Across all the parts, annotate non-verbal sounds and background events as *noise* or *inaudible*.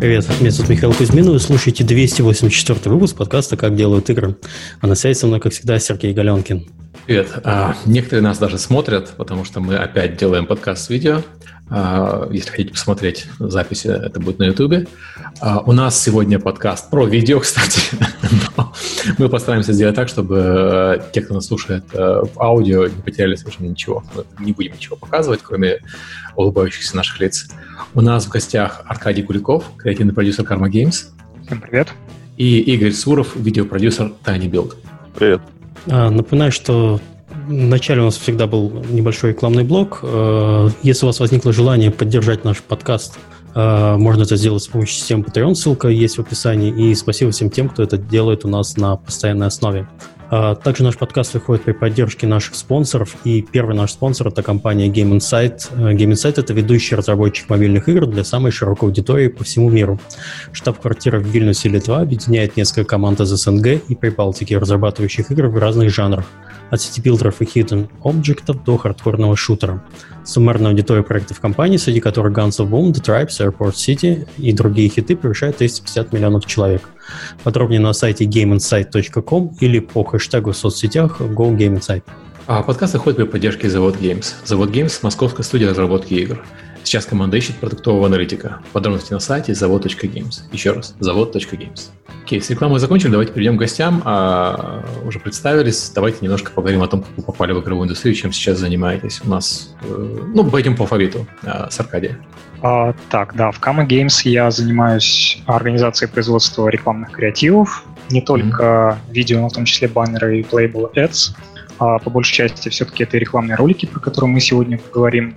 Привет, меня зовут Михаил Кузьмин, вы слушаете 284 выпуск подкаста «Как делают игры». А на связи со мной, как всегда, Сергей Галенкин. Привет. А, некоторые нас даже смотрят, потому что мы опять делаем подкаст с видео. А, если хотите посмотреть записи, это будет на YouTube. А, у нас сегодня подкаст про видео, *laughs* кстати. мы постараемся сделать так, чтобы э, те, кто нас слушает э, в аудио, не потеряли совершенно ничего. Мы не будем ничего показывать, кроме улыбающихся наших лиц. У нас в гостях Аркадий Куликов, креативный продюсер Karma Games. Всем привет. И Игорь Суров, видеопродюсер Tiny Build. Привет. Напоминаю, что Вначале у нас всегда был небольшой рекламный блок. Э, если у вас возникло желание поддержать наш подкаст, э, можно это сделать с помощью системы Patreon, ссылка есть в описании. И спасибо всем тем, кто это делает у нас на постоянной основе. Э, также наш подкаст выходит при поддержке наших спонсоров, и первый наш спонсор – это компания Game Insight. Game Insight – это ведущий разработчик мобильных игр для самой широкой аудитории по всему миру. Штаб-квартира в Вильнюсе, Литва, объединяет несколько команд из СНГ и Прибалтики, разрабатывающих игры в разных жанрах – от сетибилдеров и hidden объектов до хардкорного шутера. Суммарная аудитория проектов компании, среди которых Guns of Boom, The Tribes, Airport City и другие хиты превышает 350 миллионов человек. Подробнее на сайте gameinsight.com или по хэштегу в соцсетях GoGameInsight. А подкаст выходит при поддержке Завод Games. Завод Games – московская студия разработки игр. Сейчас команда ищет продуктового аналитика. Подробности на сайте завод.games. Еще раз, завод.games. Окей, с рекламой закончили, давайте перейдем к гостям. А, уже представились, давайте немножко поговорим о том, как вы попали в игровую индустрию, чем сейчас занимаетесь. У нас, э, ну, пойдем по алфавиту а, с Аркадия. А, так, да, в Kama Games я занимаюсь организацией производства рекламных креативов, не только mm-hmm. видео, но в том числе баннеры и playable ads. А, по большей части все-таки это рекламные ролики, про которые мы сегодня поговорим.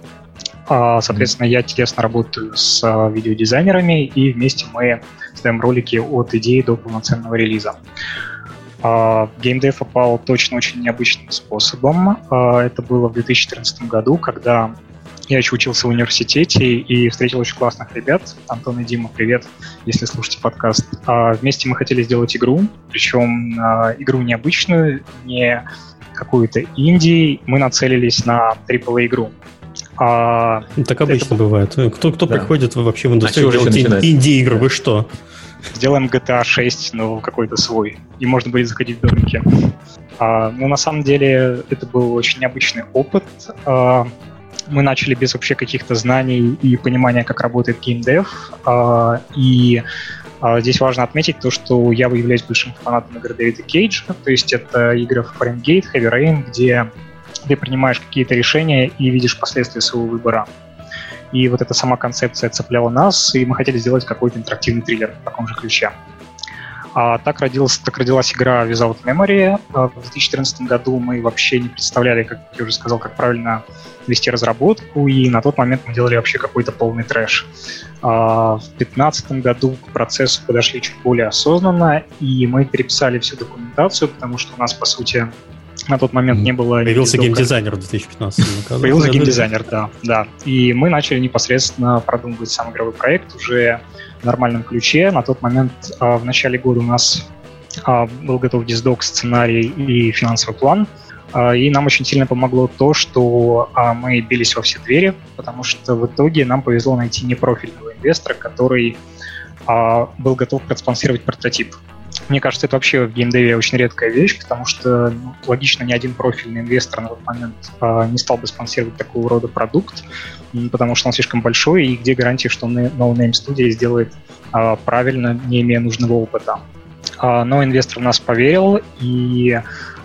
А, соответственно, я тесно работаю с а, видеодизайнерами, и вместе мы создаем ролики от идеи до полноценного релиза. Геймдев попал точно очень необычным способом. А, это было в 2014 году, когда я еще учился в университете и встретил очень классных ребят. Антон и Дима, привет, если слушаете подкаст. Вместе мы хотели сделать игру, причем игру необычную, не какую-то инди. Мы нацелились на AAA-игру. А, ну, так обычно это... бывает. Кто, кто да. приходит вообще в индустрию а делать инди-игры? Вы что? Сделаем GTA 6, но какой-то свой. И можно будет заходить в домики. А, ну, на самом деле, это был очень необычный опыт. А, мы начали без вообще каких-то знаний и понимания, как работает геймдев. А, и а, здесь важно отметить то, что я являюсь большим фанатом игры Дэвида Кейджа, то есть это игры Fahrenheit, Heavy Rain, где ты принимаешь какие-то решения и видишь последствия своего выбора. И вот эта сама концепция цепляла нас, и мы хотели сделать какой-то интерактивный триллер в таком же ключе. А так, родилась, так родилась игра Without Memory. А в 2014 году мы вообще не представляли, как я уже сказал, как правильно вести разработку, и на тот момент мы делали вообще какой-то полный трэш. А в 2015 году к процессу подошли чуть более осознанно, и мы переписали всю документацию, потому что у нас, по сути, на тот момент не было... Появился геймдизайнер в 2015 Появился геймдизайнер, да, да. И мы начали непосредственно продумывать сам игровой проект уже в нормальном ключе. На тот момент а, в начале года у нас а, был готов диздок, сценарий и финансовый план. А, и нам очень сильно помогло то, что мы бились во все двери, потому что в итоге нам повезло найти непрофильного инвестора, который был готов проспонсировать прототип. Мне кажется, это вообще в геймдеве очень редкая вещь, потому что ну, логично, ни один профильный инвестор на тот момент а, не стал бы спонсировать такого рода продукт, потому что он слишком большой, и где гарантия, что No Name Studio сделает а, правильно, не имея нужного опыта. А, но инвестор в нас поверил, и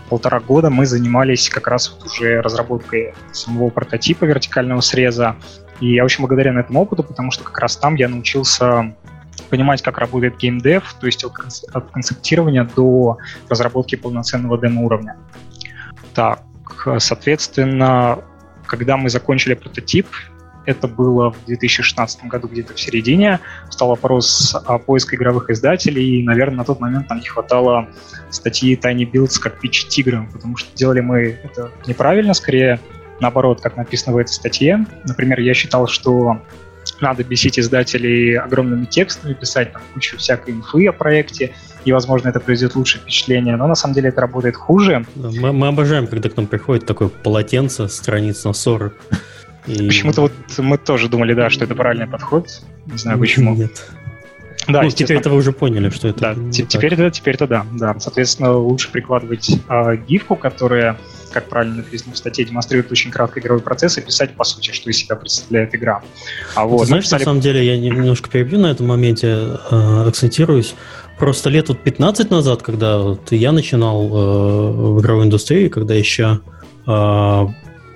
полтора года мы занимались как раз вот уже разработкой самого прототипа вертикального среза. И я очень благодарен этому опыту, потому что как раз там я научился понимать, как работает геймдев, то есть от, концептирования до разработки полноценного демо-уровня. Так, соответственно, когда мы закончили прототип, это было в 2016 году где-то в середине, стал вопрос о поиске игровых издателей, и, наверное, на тот момент нам не хватало статьи Tiny Builds как pitch тиграм, потому что делали мы это неправильно, скорее наоборот, как написано в этой статье. Например, я считал, что надо бесить издателей огромными текстами, писать там кучу всякой инфы о проекте, и, возможно, это произведет лучшее впечатление, но на самом деле это работает хуже. Мы, мы обожаем, когда к нам приходит такое полотенце, страниц на 40. И... Почему-то вот мы тоже думали, да, что это правильный подход. Не знаю почему. Нет. Да, ну, теперь это вы уже поняли, что это. Да, теперь это, теперь это да, да. Соответственно, лучше прикладывать э, гифку, которая, как правильно написано в статье, демонстрирует очень краткий игровой процесс и писать по сути, что из себя представляет игра. А вот, Знаешь, написали... на самом деле я немножко перебью на этом моменте, э, акцентируюсь. Просто лет вот 15 назад, когда вот я начинал э, в игровой индустрии, когда еще э,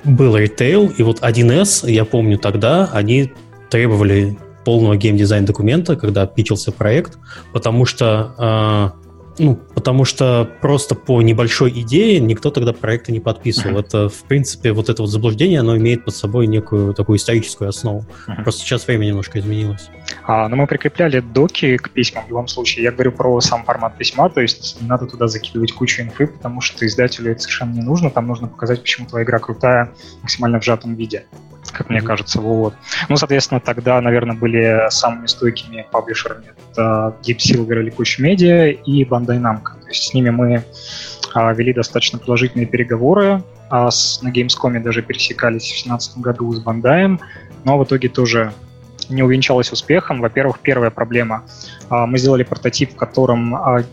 был ритейл, и вот 1С, я помню тогда, они требовали полного геймдизайн документа, когда пичился проект, потому что э, ну, потому что просто по небольшой идее никто тогда проекты не подписывал. Uh-huh. Это, в принципе, вот это вот заблуждение, оно имеет под собой некую такую историческую основу. Uh-huh. Просто сейчас время немножко изменилось. А, но мы прикрепляли доки к письмам в любом случае. Я говорю про сам формат письма, то есть не надо туда закидывать кучу инфы, потому что издателю это совершенно не нужно. Там нужно показать, почему твоя игра крутая максимально в сжатом виде как мне кажется. Вот. Ну, соответственно, тогда, наверное, были самыми стойкими паблишерами это Deep Silver или Kuch Media и Bandai Namco. То есть с ними мы а, вели достаточно положительные переговоры, а с, на Gamescom даже пересекались в 2017 году с Bandai, но в итоге тоже не увенчалось успехом. Во-первых, первая проблема. А, мы сделали прототип, в котором а,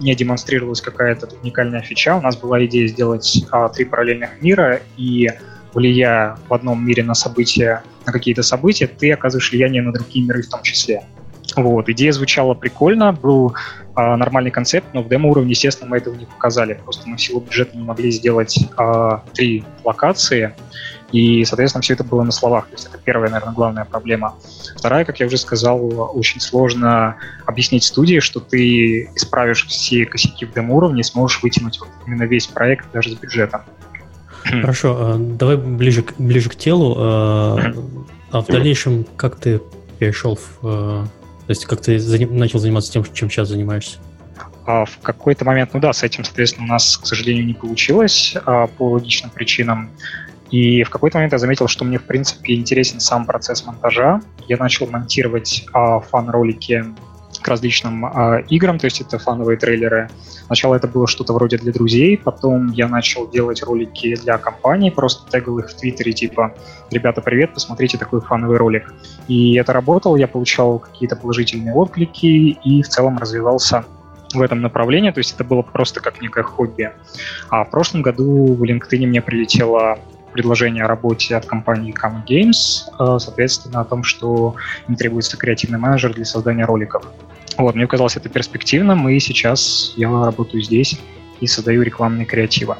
не демонстрировалась какая-то уникальная фича. У нас была идея сделать а, три параллельных мира, и влияя в одном мире на события, на какие-то события, ты оказываешь влияние на другие миры в том числе. Вот, идея звучала прикольно, был э, нормальный концепт, но в демо-уровне, естественно, мы этого не показали. Просто мы в силу бюджета не могли сделать э, три локации, и, соответственно, все это было на словах. То есть это первая, наверное, главная проблема. Вторая, как я уже сказал, очень сложно объяснить студии, что ты исправишь все косяки в демо-уровне и сможешь вытянуть вот именно весь проект даже с бюджетом. Хорошо, а, давай ближе, ближе к телу. А, а в дальнейшем как ты перешел в... А, то есть как ты начал заниматься тем, чем сейчас занимаешься? в какой-то момент, ну да, с этим, соответственно, у нас, к сожалению, не получилось по логичным причинам. И в какой-то момент я заметил, что мне, в принципе, интересен сам процесс монтажа. Я начал монтировать фан-ролики к различным э, играм, то есть это фановые трейлеры. Сначала это было что-то вроде для друзей, потом я начал делать ролики для компаний, просто тегал их в Твиттере, типа «Ребята, привет, посмотрите такой фановый ролик». И это работало, я получал какие-то положительные отклики и в целом развивался в этом направлении, то есть это было просто как некое хобби. А в прошлом году в LinkedIn мне прилетело предложение о работе от компании Common Games, э, соответственно, о том, что им требуется креативный менеджер для создания роликов. Вот, мне казалось это перспективным, и сейчас я работаю здесь и создаю рекламные креативы.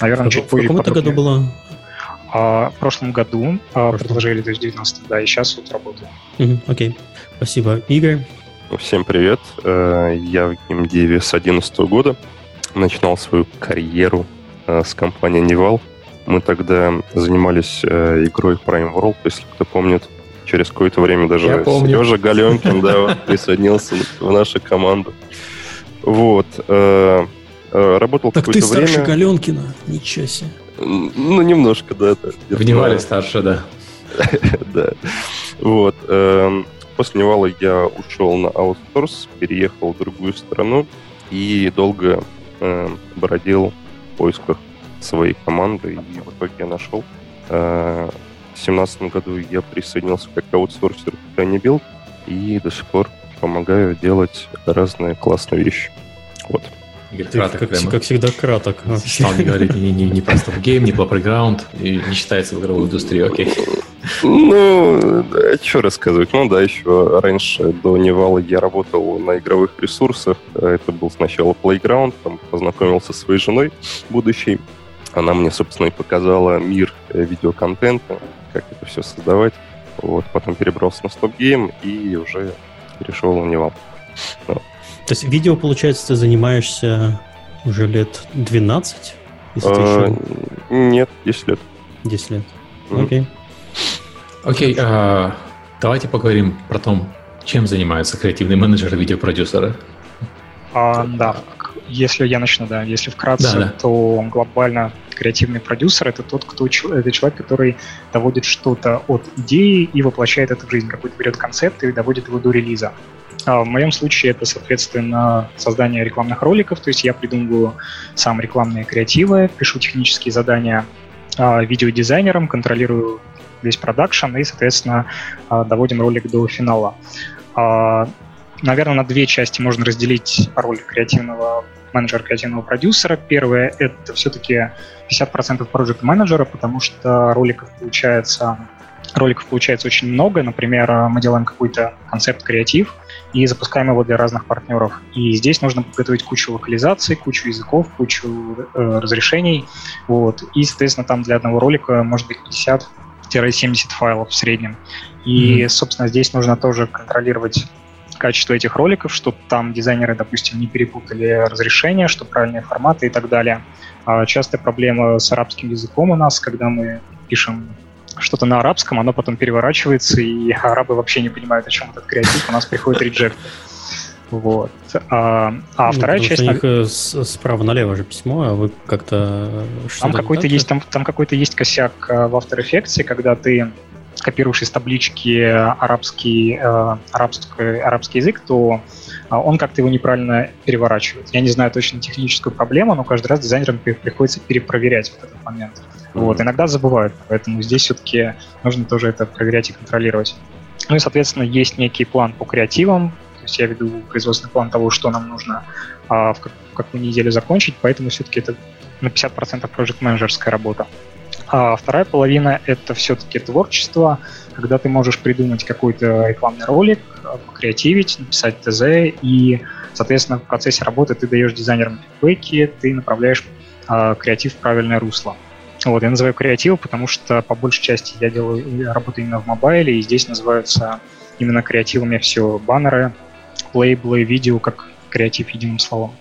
Наверное, а чуть позже. В каком это году было? А, в прошлом году а, предложили, то есть в 19 да, и сейчас вот работаю. Угу, окей, спасибо. Игорь? Всем привет. Э, я в геймдеве с 2011 года. Начинал свою карьеру э, с компании Nival. Мы тогда занимались э, игрой Prime World, если кто помнит. Через какое-то время даже Сережа Галенкин да, присоединился в нашу команду. Вот. Э, э, работал какое-то время. Так ты старше Галенкина? Ничего себе. Ну, немножко, да. В Невале старше, да. *laughs* Да. Вот. Эм, после Невала я ушел на аутсорс, переехал в другую страну и долго эм, бродил в поисках своей команды, и в итоге я нашел. Э, в 2017 году я присоединился как аутсорсер Tiny Build, и до сих пор помогаю делать разные классные вещи. Вот. Игорь, краток, как, прямо. как всегда, краток. Стал не говорить не, не, не просто в гейм, не по Playground, и не считается в игровой индустрии, окей. Ну, да, что рассказывать? Ну да, еще раньше, до Невала, я работал на игровых ресурсах. Это был сначала Playground, там познакомился со своей женой будущей. Она мне, собственно, и показала мир э, видеоконтента, как это все создавать. Вот, потом перебрался на Stop Game и уже перешел на него. Вот. То есть видео, получается, ты занимаешься уже лет 12? Если а, еще... Нет, 10 лет. 10 лет. Окей. Окей, а, давайте поговорим про то, чем занимается креативный менеджер видеопродюсера. А, да, если я начну, да, если вкратце, да, да. то глобально креативный продюсер это тот, кто это человек, который доводит что-то от идеи и воплощает это в жизнь, какой-то берет концепт и доводит его до релиза. А в моем случае это, соответственно, создание рекламных роликов, то есть я придумываю сам рекламные креативы, пишу технические задания а, видеодизайнерам, контролирую весь продакшн и, соответственно, а, доводим ролик до финала. Наверное, на две части можно разделить роль креативного менеджера, креативного продюсера. Первое — это все-таки 50% проект менеджера, потому что роликов получается роликов получается очень много. Например, мы делаем какой-то концепт-креатив и запускаем его для разных партнеров. И здесь нужно подготовить кучу локализаций, кучу языков, кучу э, разрешений. Вот. И, соответственно, там для одного ролика может быть 50-70 файлов в среднем. И, mm-hmm. собственно, здесь нужно тоже контролировать качество этих роликов, чтобы там дизайнеры, допустим, не перепутали разрешения, что правильные форматы и так далее. А частая проблема с арабским языком у нас, когда мы пишем что-то на арабском, оно потом переворачивается, и *laughs* арабы вообще не понимают, о чем этот креатив, у нас приходит реджект. Вот. А, а ну, вторая часть... У них э, справа налево же письмо, а вы как-то... Там какой-то есть, там, там какой-то есть косяк э, в After Effects, когда ты копируешь из таблички арабский, э, арабский, арабский язык, то э, он как-то его неправильно переворачивает. Я не знаю точно техническую проблему, но каждый раз дизайнерам приходится перепроверять вот этот момент. Mm-hmm. Вот, иногда забывают, поэтому здесь все-таки нужно тоже это проверять и контролировать. Ну и, соответственно, есть некий план по креативам, то есть я веду производственный план того, что нам нужно а, в, как, в какую неделю закончить, поэтому все-таки это на 50% проект-менеджерская работа. А вторая половина — это все-таки творчество, когда ты можешь придумать какой-то рекламный ролик, покреативить, написать ТЗ, и, соответственно, в процессе работы ты даешь дизайнерам фидбэки, ты направляешь э, креатив в правильное русло. Вот, я называю креатив, потому что по большей части я делаю я работаю именно в мобайле, и здесь называются именно креативами все баннеры, лейблы, видео, как креатив единым словом.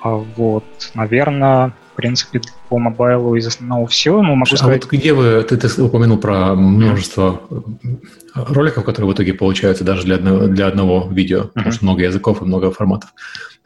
А вот, наверное, в принципе, по мобайлу из основного все. Ну, могу а сказать... вот где вы, ты, ты упомянул про множество роликов, которые в итоге получаются даже для одного, для одного видео, uh-huh. потому что много языков и много форматов.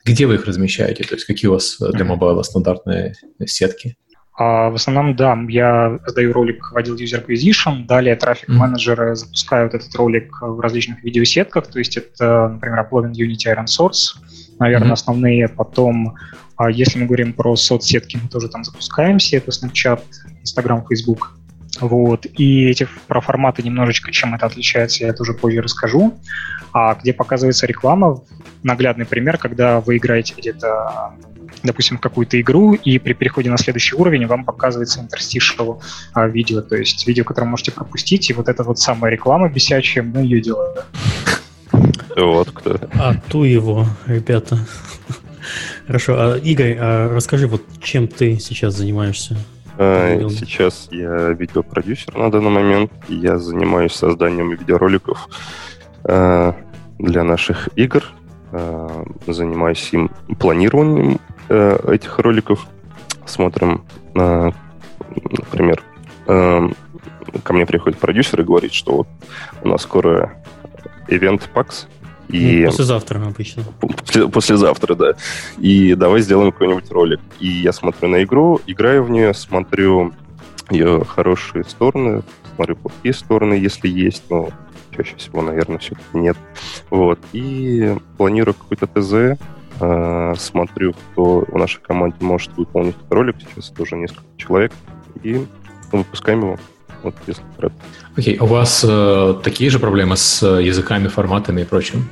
Где вы их размещаете? То есть какие у вас для мобайла стандартные сетки? А в основном, да, я сдаю ролик в отдел User Acquisition, далее трафик-менеджеры mm-hmm. запускают этот ролик в различных видеосетках, то есть это, например, Uploading Unity Iron Source, наверное, mm-hmm. основные. Потом, а если мы говорим про соцсетки, мы тоже там запускаемся, это Snapchat, Instagram, Facebook. Вот. И эти про форматы немножечко, чем это отличается, я тоже позже расскажу. А где показывается реклама, наглядный пример, когда вы играете где-то допустим, в какую-то игру, и при переходе на следующий уровень вам показывается interstitial а, видео, то есть видео, которое можете пропустить, и вот эта вот самая реклама бесячая, мы ее делаем. Вот кто. А ту его, ребята. Хорошо, а, Игорь, а расскажи, вот чем ты сейчас занимаешься? А, сейчас я видеопродюсер на данный момент. Я занимаюсь созданием видеороликов а, для наших игр. А, занимаюсь им планированием этих роликов. Смотрим, например, ко мне приходит продюсер и говорит, что вот у нас скоро ивент PAX, и... Ну, послезавтра обычно. После, послезавтра, да. И давай сделаем какой-нибудь ролик. И я смотрю на игру, играю в нее, смотрю ее хорошие стороны, смотрю плохие стороны, если есть, но чаще всего, наверное, все-таки нет. Вот. И планирую какой-то ТЗ, э, смотрю, кто в нашей команде может выполнить этот ролик. Сейчас тоже несколько человек. И выпускаем его. Вот, если. Окей, okay. у вас э, такие же проблемы с э, языками, форматами и прочим?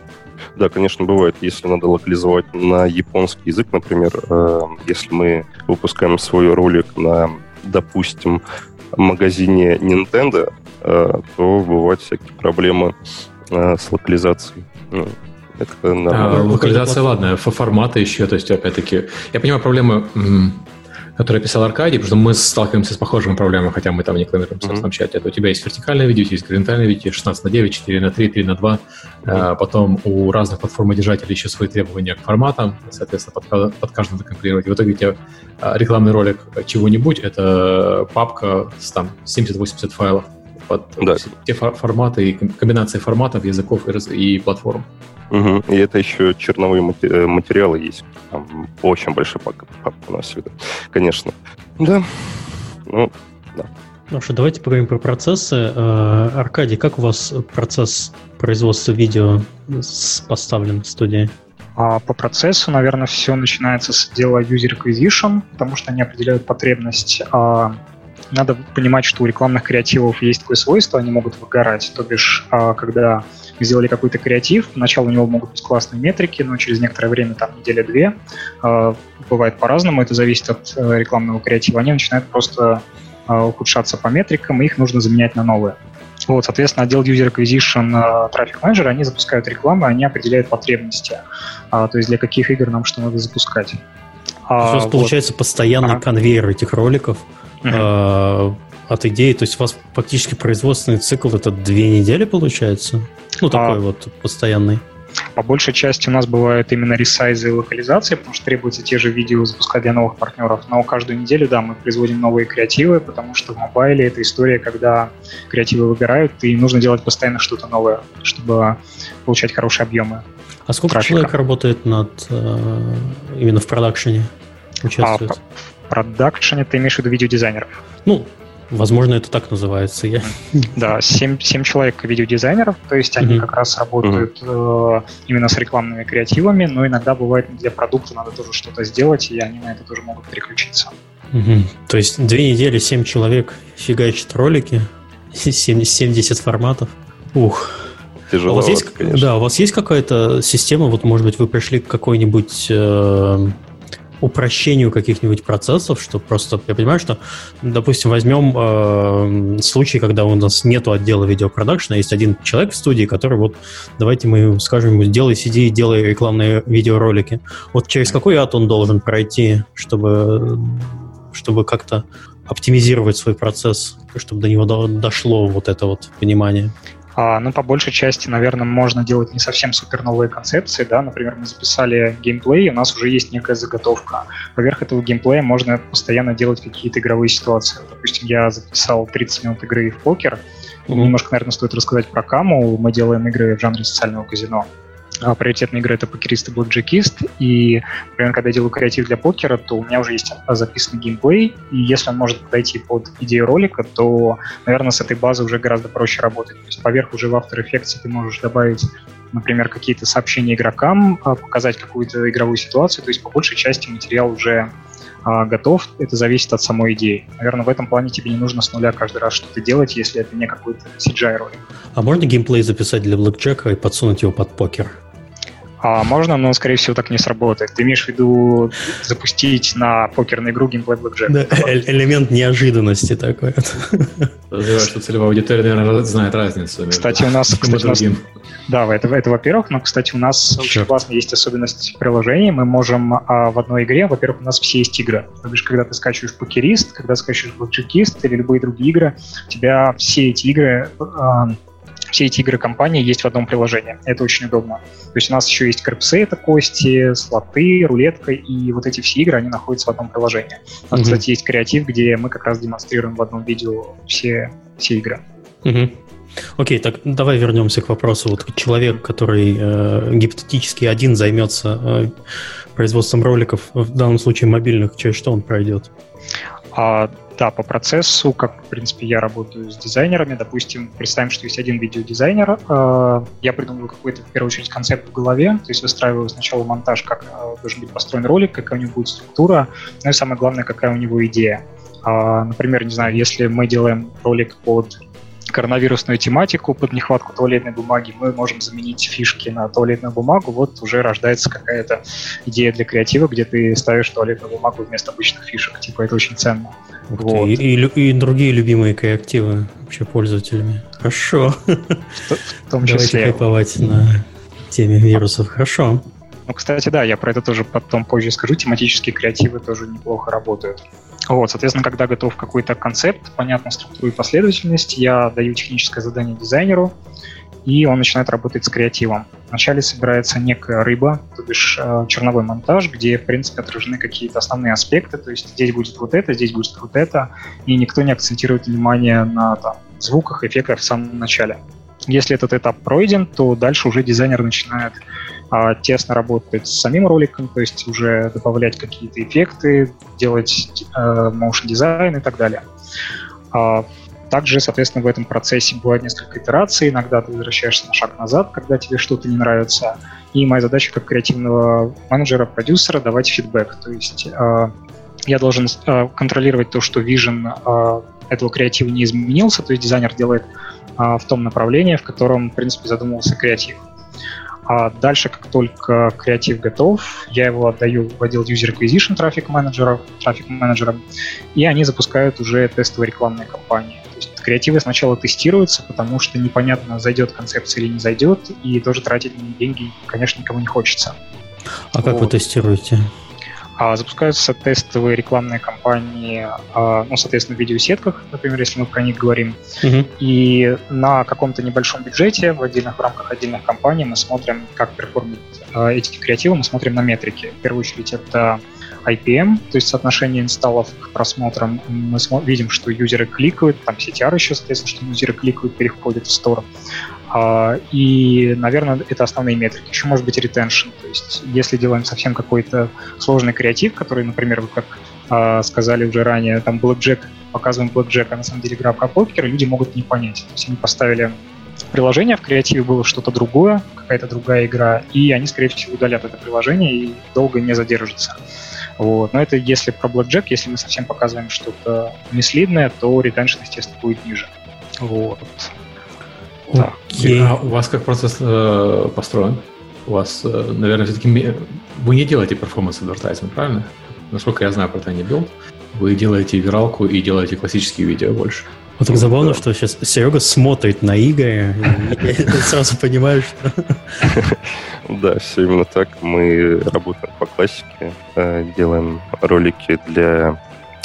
Да, конечно, бывает. Если надо локализовать на японский язык, например, э, если мы выпускаем свой ролик на, допустим, магазине Nintendo, э, то бывают всякие проблемы э, с локализацией. Ну, это А, локализация, ладно, форматы еще, то есть, опять-таки, я понимаю проблемы который писал Аркадий, потому что мы сталкиваемся с похожими проблемами, хотя мы там не рекламируемся mm-hmm. в чате. Это у тебя есть вертикальное видео, есть горизонтальное видео, 16 на 9, 4 на 3, 3 на 2. Mm-hmm. А, потом у разных платформодержателей еще свои требования к форматам, соответственно, под, под каждым закомпилировать. И в итоге у тебя а, рекламный ролик чего-нибудь, это папка с там 70-80 файлов под да. те форматы и комбинации форматов, языков и, и платформ. Угу. И это еще черновые э, материалы есть. Там очень большой папка, у нас всегда. Конечно. Да. Ну, да. Ну что, давайте поговорим про процессы. Э, Аркадий, как у вас процесс производства видео поставлен в студии? А по процессу, наверное, все начинается с дела user acquisition, потому что они определяют потребность а, надо понимать, что у рекламных креативов есть такое свойство, они могут выгорать. То бишь, а, когда сделали какой-то креатив, поначалу у него могут быть классные метрики, но через некоторое время, там, неделя-две, а, бывает по-разному, это зависит от э, рекламного креатива, они начинают просто а, ухудшаться по метрикам, и их нужно заменять на новые. Вот, соответственно, отдел User Acquisition, Traffic Manager, они запускают рекламу, они определяют потребности, то есть для каких игр нам что надо запускать. А, у вас вот. получается постоянный ага. конвейер этих роликов uh от идеи, то есть у вас фактически производственный цикл это две недели получается? Ну, такой а, вот постоянный. По большей части у нас бывают именно ресайзы и локализации, потому что требуется те же видео запускать для новых партнеров. Но каждую неделю, да, мы производим новые креативы, потому что в мобайле это история, когда креативы выбирают, и нужно делать постоянно что-то новое, чтобы получать хорошие объемы. А сколько трафика. человек работает над э, именно в продакшене? Участвует? А, в продакшене ты имеешь в виду видеодизайнеров? Ну, Возможно, это так называется. Я... *laughs* Да, 7, 7 человек видеодизайнеров, то есть они mm-hmm. как раз работают mm-hmm. э, именно с рекламными креативами, но иногда бывает для продукта надо тоже что-то сделать, и они на это тоже могут переключиться. Mm-hmm. То есть две недели 7 человек фигачат ролики, *laughs* 70, 70 форматов. Ух. Тяжело, а у вас есть, конечно. Да, у вас есть какая-то система, вот, может быть, вы пришли к какой-нибудь э, упрощению каких-нибудь процессов, что просто, я понимаю, что, допустим, возьмем э, случай, когда у нас нету отдела видеопродакшена, есть один человек в студии, который вот, давайте мы скажем ему, сделай, сиди делай рекламные видеоролики. Вот через какой ад он должен пройти, чтобы, чтобы как-то оптимизировать свой процесс, чтобы до него дошло вот это вот понимание? А, ну, по большей части, наверное, можно делать не совсем супер новые концепции, да, например, мы записали геймплей, у нас уже есть некая заготовка. Поверх этого геймплея можно постоянно делать какие-то игровые ситуации. Допустим, я записал 30 минут игры в покер, mm-hmm. немножко, наверное, стоит рассказать про Каму. Мы делаем игры в жанре социального казино. А, приоритетная игра — это покерист и блэкджекист, и, например, когда я делаю креатив для покера, то у меня уже есть записанный геймплей, и если он может подойти под идею ролика, то, наверное, с этой базы уже гораздо проще работать. То есть поверх уже в After Effects ты можешь добавить например, какие-то сообщения игрокам, а, показать какую-то игровую ситуацию, то есть по большей части материал уже а, готов, это зависит от самой идеи. Наверное, в этом плане тебе не нужно с нуля каждый раз что-то делать, если это не какой-то CGI-ролик. А можно геймплей записать для блэкджека и подсунуть его под покер? А можно, но, скорее всего, так не сработает. Ты имеешь в виду запустить на покерную игру геймплей Blackjack? Да, э элемент неожиданности такой. Подозреваю, что целевая аудитория, наверное, знает разницу. Кстати, у нас... Кстати, у нас да, это, это во-первых, но, кстати, у нас Черт. очень классно есть особенность приложения. Мы можем а, в одной игре, во-первых, у нас все есть игры. То есть, когда ты скачиваешь покерист, когда скачиваешь блэкджекист или любые другие игры, у тебя все эти игры а, все эти игры компании есть в одном приложении. Это очень удобно. То есть у нас еще есть крепсы, это кости, слоты, рулетка, и вот эти все игры, они находятся в одном приложении. У нас, mm-hmm. кстати, есть креатив, где мы как раз демонстрируем в одном видео все, все игры. Mm-hmm. Окей, так давай вернемся к вопросу. Вот человек, который э, гипотетически один займется э, производством роликов, в данном случае мобильных, через что он пройдет? А, да, по процессу, как, в принципе, я работаю с дизайнерами, допустим, представим, что есть один видеодизайнер, э, я придумываю какой-то, в первую очередь, концепт в голове, то есть выстраиваю сначала монтаж, как э, должен быть построен ролик, какая у него будет структура, ну и самое главное, какая у него идея. Э, например, не знаю, если мы делаем ролик под коронавирусную тематику под нехватку туалетной бумаги, мы можем заменить фишки на туалетную бумагу, вот уже рождается какая-то идея для креатива, где ты ставишь туалетную бумагу вместо обычных фишек. Типа это очень ценно. Вот. И, и, и другие любимые креативы вообще пользователями. Хорошо. В том *laughs* числе. Давайте хайповать на теме вирусов. Хорошо. Ну, кстати, да, я про это тоже потом позже скажу. Тематические креативы тоже неплохо работают. Вот, соответственно, когда готов какой-то концепт, понятно структуру и последовательность, я даю техническое задание дизайнеру, и он начинает работать с креативом. Вначале собирается некая рыба, то бишь э, черновой монтаж, где, в принципе, отражены какие-то основные аспекты, то есть здесь будет вот это, здесь будет вот это, и никто не акцентирует внимание на там, звуках, эффектах в самом начале. Если этот этап пройден, то дальше уже дизайнер начинает а, тесно работать с самим роликом, то есть уже добавлять какие-то эффекты, делать э, motion дизайн и так далее. А, также, соответственно, в этом процессе бывает несколько итераций, иногда ты возвращаешься на шаг назад, когда тебе что-то не нравится. И моя задача как креативного менеджера, продюсера давать фидбэк. То есть э, я должен э, контролировать то, что Vision э, этого креатива не изменился, то есть дизайнер делает в том направлении, в котором, в принципе, задумывался креатив. А дальше, как только креатив готов, я его отдаю в отдел User Acquisition трафик менеджеров, трафик менеджерам, и они запускают уже тестовые рекламные кампании. Креативы сначала тестируются, потому что непонятно, зайдет концепция или не зайдет, и тоже тратить деньги, конечно, никому не хочется. А как вот. вы тестируете? А запускаются тестовые рекламные кампании, а, ну, соответственно, в видеосетках, например, если мы про них говорим. Uh-huh. И на каком-то небольшом бюджете, в отдельных в рамках отдельных компаний мы смотрим, как перформят а, эти креативы, мы смотрим на метрики. В первую очередь это IPM, то есть соотношение инсталлов к просмотрам. Мы видим, что юзеры кликают, там CTR еще, соответственно, что юзеры кликают, переходят в стор. А, и, наверное, это основные метрики. Еще может быть retention. То есть, если делаем совсем какой-то сложный креатив, который, например, вы как а, сказали уже ранее, там Blackjack, показываем Blackjack, а на самом деле игра про покер, люди могут не понять. То есть они поставили приложение, в креативе было что-то другое, какая-то другая игра, и они, скорее всего, удалят это приложение и долго не задержатся. Вот. Но это если про Blackjack, если мы совсем показываем что-то мислидное, то ретеншн, естественно, будет ниже. Вот. Okay. А у вас как процесс э, построен? У вас, э, наверное, все-таки вы не делаете performance advertising, правильно? Насколько я знаю про Tiny Build, вы делаете виралку и делаете классические видео больше. Вот так забавно, да. что сейчас Серега смотрит на игры, и *laughs* сразу понимаешь, что... *laughs* Да, все именно так. Мы работаем по классике, э, делаем ролики для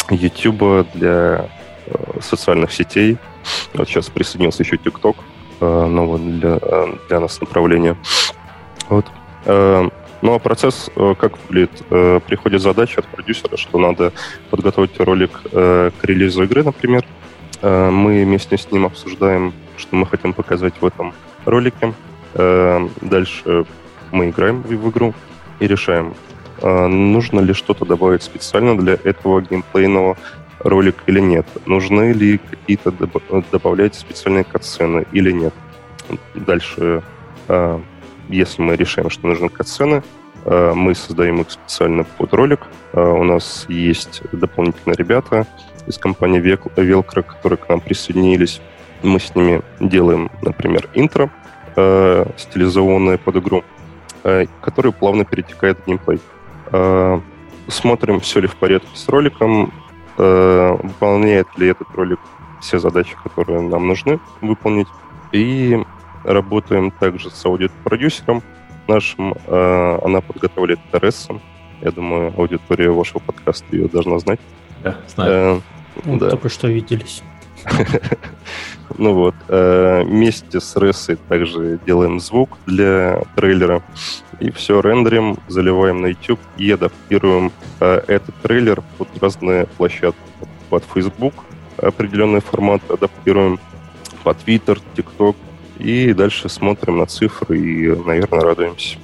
YouTube, для э, социальных сетей. Вот сейчас присоединился еще TikTok, новое для, э, для нас направление. Вот. Ну а процесс как выглядит? Приходит задача от продюсера, что надо подготовить ролик к релизу игры, например. Мы вместе с ним обсуждаем, что мы хотим показать в этом ролике. Дальше мы играем в игру и решаем, нужно ли что-то добавить специально для этого геймплейного ролик или нет, нужны ли какие-то добавлять специальные катсцены или нет. Дальше, если мы решаем, что нужны катсцены, мы создаем их специально под ролик. У нас есть дополнительные ребята из компании Velcro, которые к нам присоединились. Мы с ними делаем, например, интро, стилизованное под игру, который плавно перетекает в геймплей. Смотрим, все ли в порядке с роликом, Э, выполняет ли этот ролик все задачи, которые нам нужны выполнить. И работаем также с аудиопродюсером нашим. Э, она подготовляет ТРС. Я думаю, аудитория вашего подкаста ее должна знать. Да, знаю. Э, ну, да. Только что виделись. *laughs* Ну вот, э, вместе с Рессой также делаем звук для трейлера. И все рендерим, заливаем на YouTube и адаптируем э, этот трейлер под разные площадки. Под Facebook определенный формат адаптируем, под Twitter, TikTok. И дальше смотрим на цифры и, наверное, радуемся.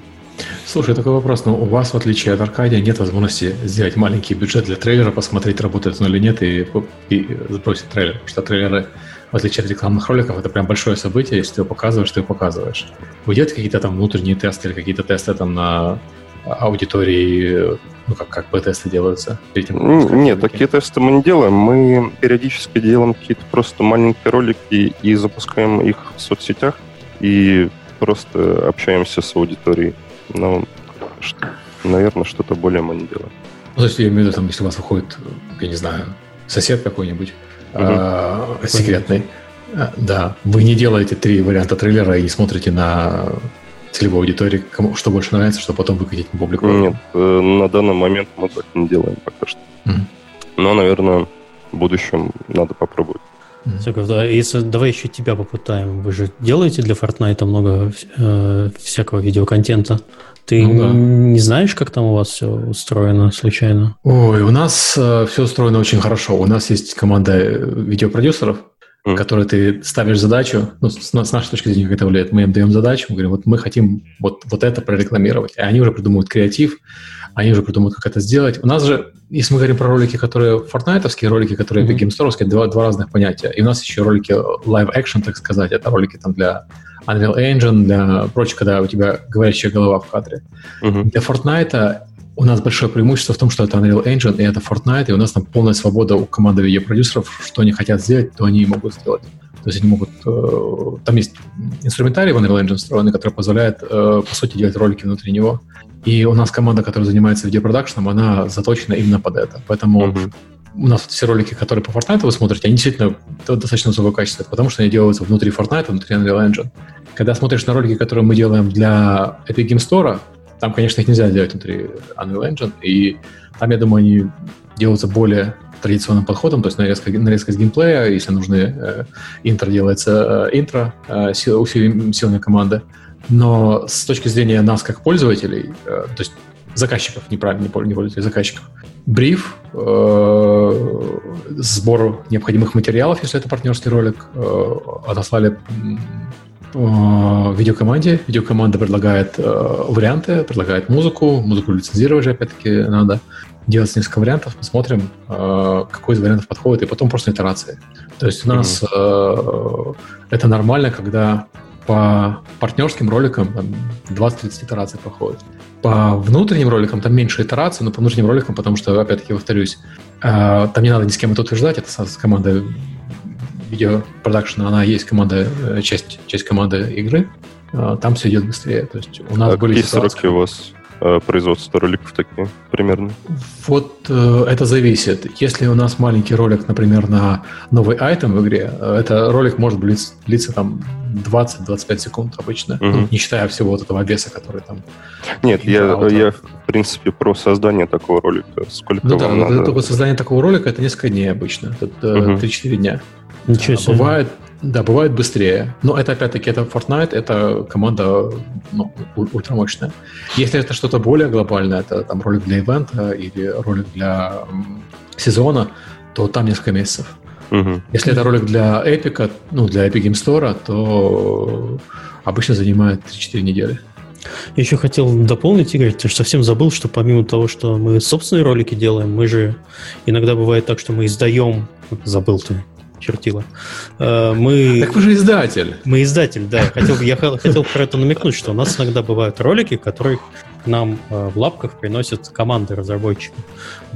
Слушай, такой вопрос. Но у вас, в отличие от Аркадия, нет возможности сделать маленький бюджет для трейлера, посмотреть, работает он или нет, и, и сбросить трейлер. Потому что трейлеры в отличие от рекламных роликов, это прям большое событие, если ты его показываешь, ты его показываешь. Вы делаете какие-то там внутренние тесты или какие-то тесты там на аудитории, ну, как, как тесты делаются? Тем, Нет, такие тесты мы не делаем. Мы периодически делаем какие-то просто маленькие ролики и запускаем их в соцсетях и просто общаемся с аудиторией. Но, наверное, что-то более мы не делаем. Ну, то есть, я имею в виду, там, если у вас выходит, я не знаю, сосед какой-нибудь, угу. секретный. А, да, вы не делаете три варианта трейлера и не смотрите на целевой аудитории, кому что больше нравится, что потом выкатить на публику? Нет, э, на данный момент мы так не делаем пока что. Mm. Но, наверное, в будущем надо попробовать. Да, если, давай еще тебя попытаем. Вы же делаете для Fortnite много э, всякого видеоконтента. Ты ну, да. не знаешь, как там у вас все устроено случайно? Ой, у нас э, все устроено очень хорошо. У нас есть команда э, видеопродюсеров, mm. которые ты ставишь задачу, ну, с, с нашей точки зрения, как это влияет, мы им даем задачу, мы говорим, вот мы хотим вот, вот это прорекламировать. И они уже придумывают креатив, они уже придумывают, как это сделать. У нас же, если мы говорим про ролики, которые фортнайтовские, ролики, которые mm-hmm. геймсторовские, два, два разных понятия. И у нас еще ролики live action, так сказать, это ролики там для Unreal Engine, для прочего, когда у тебя говорящая голова в кадре. Uh-huh. Для Fortnite у нас большое преимущество в том, что это Unreal Engine и это Fortnite, и у нас там полная свобода у команды видеопродюсеров, что они хотят сделать, то они и могут сделать. То есть они могут... Э, там есть инструментарий в Unreal Engine встроенный, который позволяет, э, по сути, делать ролики внутри него. И у нас команда, которая занимается видеопродакшеном, она заточена именно под это. Поэтому mm-hmm. у нас все ролики, которые по Fortnite вы смотрите, они действительно достаточно высокого качества, потому что они делаются внутри Fortnite, внутри Unreal Engine. Когда смотришь на ролики, которые мы делаем для Epic Game Store, там, конечно, их нельзя делать внутри Unreal Engine, и там, я думаю, они делаются более традиционным подходом, то есть нарезка, нарезка с геймплея, если нужны э, интро, делается э, интро э, силами команды. Но с точки зрения нас как пользователей, то есть заказчиков, неправильно, не пользователей, заказчиков, бриф, э, сбор необходимых материалов, если это партнерский ролик, э, отослали видеокоманде. Видеокоманда предлагает э, варианты, предлагает музыку. Музыку лицензировать же, опять-таки, надо делать несколько вариантов, посмотрим, э, какой из вариантов подходит, и потом просто итерации. То есть у нас mm-hmm. это нормально, когда по партнерским роликам 20-30 итераций проходит. По внутренним роликам там меньше итераций, но по внутренним роликам, потому что, опять-таки, повторюсь, э, там не надо ни с кем это утверждать, это с командой видеопродакшена, она есть команда, часть, часть команды игры, там все идет быстрее. То есть у нас а были сроки у вас производства роликов такие примерно? Вот э, это зависит. Если у нас маленький ролик, например, на новый айтем в игре, э, это ролик может длиться, длиться там 20-25 секунд обычно, угу. ну, не считая всего вот этого веса, который там... Нет, я, я, в принципе, про создание такого ролика. Сколько ну да, надо? только создание такого ролика это несколько дней обычно, это угу. 3-4 дня. Ничего себе. Бывает, да, бывает быстрее. Но это опять-таки это Fortnite, это команда ну, ультрамощная. Если это что-то более глобальное, это там ролик для ивента или ролик для сезона, то там несколько месяцев. Угу. Если это ролик для Epic, ну, для Epic Game Store, то обычно занимает 3-4 недели. Я еще хотел дополнить, Игорь, ты же совсем забыл, что помимо того, что мы собственные ролики делаем, мы же иногда бывает так, что мы издаем, забыл ты, чертила. Э, мы... Так вы же издатель. Мы издатель, да. Хотел, я хотел про это намекнуть, что у нас иногда бывают ролики, которые нам э, в лапках приносят команды разработчиков.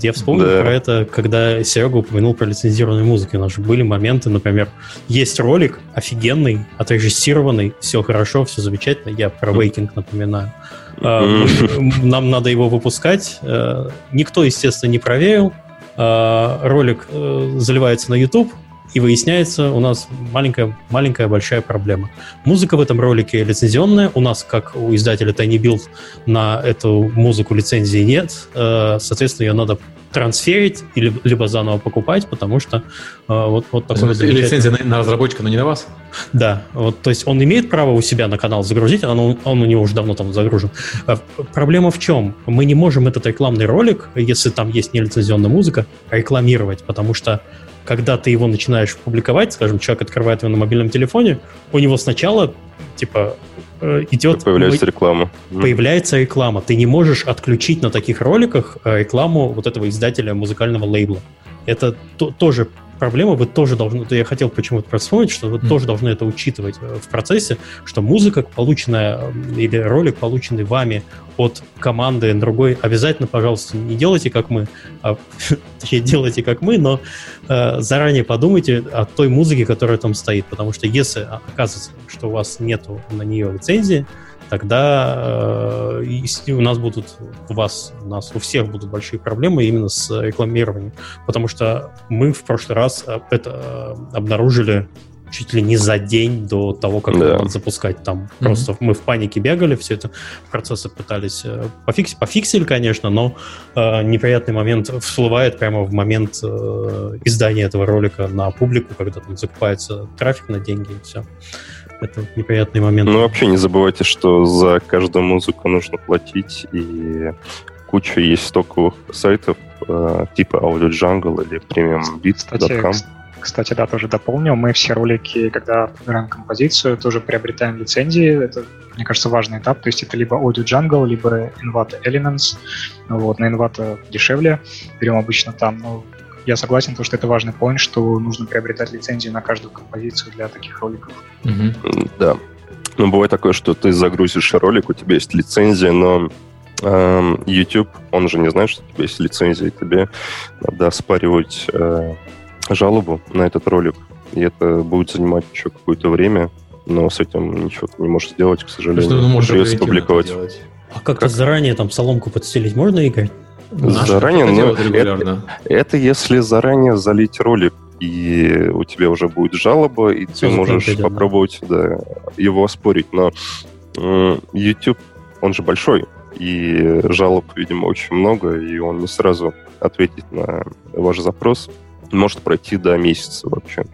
Я вспомнил да. про это, когда Серега упомянул про лицензированную музыку. У нас же были моменты, например, есть ролик офигенный, отрежиссированный, все хорошо, все замечательно. Я про Вейкинг напоминаю. Э, нам надо его выпускать. Никто, естественно, не проверил. Ролик заливается на YouTube, и выясняется у нас маленькая, маленькая большая проблема. Музыка в этом ролике лицензионная. У нас, как у издателя Tiny Build, на эту музыку лицензии нет. Э, соответственно, ее надо трансферить или либо заново покупать, потому что э, вот, вот такой замечательный... Лицензия на, на разработчика, но не на вас? Да, вот, то есть он имеет право у себя на канал загрузить, а он, он у него уже давно там загружен. Э, проблема в чем? Мы не можем этот рекламный ролик, если там есть нелицензионная музыка, рекламировать, потому что когда ты его начинаешь публиковать, скажем, человек открывает его на мобильном телефоне, у него сначала, типа, э, идет... Появляется реклама. Появляется реклама. Ты не можешь отключить на таких роликах э, рекламу вот этого издателя музыкального лейбла. Это то, тоже проблема, вы тоже должны, я хотел почему-то вспомнить, что вы mm. тоже должны это учитывать э, в процессе, что музыка, полученная или ролик, полученный вами от команды другой, обязательно, пожалуйста, не делайте как мы, а *laughs* точнее, делайте как мы, но э, заранее подумайте о той музыке, которая там стоит, потому что если оказывается, что у вас нету на нее лицензии, тогда э, у нас будут, у вас, у нас, у всех будут большие проблемы именно с рекламированием, потому что мы в прошлый раз э, это э, обнаружили чуть ли не за день до того, как да. надо запускать. Там mm-hmm. просто мы в панике бегали, все это процессы пытались э, пофиксить. Пофиксили, конечно, но э, неприятный момент всплывает прямо в момент э, издания этого ролика на публику, когда там закупается трафик на деньги и все. Это неприятный момент. Ну, вообще не забывайте, что за каждую музыку нужно платить, и куча есть стоковых сайтов, э, типа Audio Jungle или PremiumBeat.com. Кстати, кстати, да, тоже дополню. Мы все ролики, когда подбираем композицию, тоже приобретаем лицензии. Это, мне кажется, важный этап. То есть это либо Audio Jungle, либо Envato Elements. Вот, на Envato дешевле. Берем обычно там. Ну, я согласен, потому что это важный point, что нужно приобретать лицензию на каждую композицию для таких роликов. Mm-hmm. Да. Но бывает такое, что ты загрузишь ролик, у тебя есть лицензия, но YouTube, он же не знает, что у тебя есть лицензия, тебе надо оспаривать э, жалобу на этот ролик, и это будет занимать еще какое-то время, но с этим ничего ты не можешь сделать, к сожалению. Что, ну, можешь Придется публиковать. А как-то как? заранее там соломку подстелить можно, Игорь? Заранее, но это, это если заранее залить ролик, и у тебя уже будет жалоба, и Все ты можешь идет, попробовать да. его оспорить. Но YouTube, он же большой, и жалоб, видимо, очень много, и он не сразу ответит на ваш запрос. Может пройти до месяца вообще.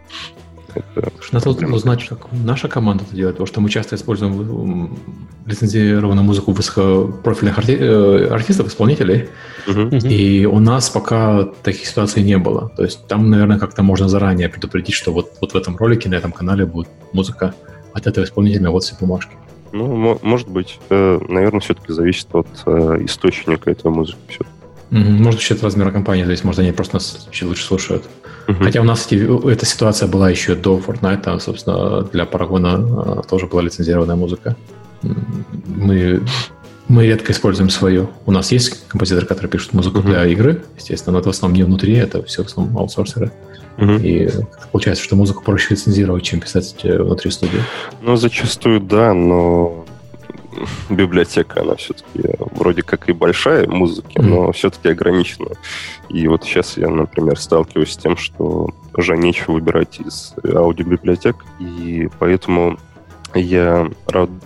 Это Надо узнать, как наша команда это делает, потому что мы часто используем лицензированную музыку высокопрофильных арти- э, артистов, исполнителей, uh-huh. и у нас пока таких ситуаций не было. То есть там, наверное, как-то можно заранее предупредить, что вот, вот в этом ролике, на этом канале будет музыка от этого исполнителя, вот все бумажки. Ну, может быть. Э, наверное, все-таки зависит от э, источника этой музыки. Все-таки. Может, еще от размера компании зависит, может, они просто нас чуть лучше слушают. Uh-huh. Хотя у нас эти, эта ситуация была еще до Fortnite, собственно, для Парагона э, тоже была лицензированная музыка. Мы, мы редко используем свою. У нас есть композиторы, которые пишут музыку uh-huh. для игры, естественно, но это в основном не внутри, это все в основном аутсорсеры. Uh-huh. И получается, что музыку проще лицензировать, чем писать э, внутри студии. Ну, зачастую да, но *laughs* библиотека, она все-таки вроде как и большая музыки, но все-таки ограничена. И вот сейчас я, например, сталкиваюсь с тем, что уже нечего выбирать из аудиобиблиотек, и поэтому я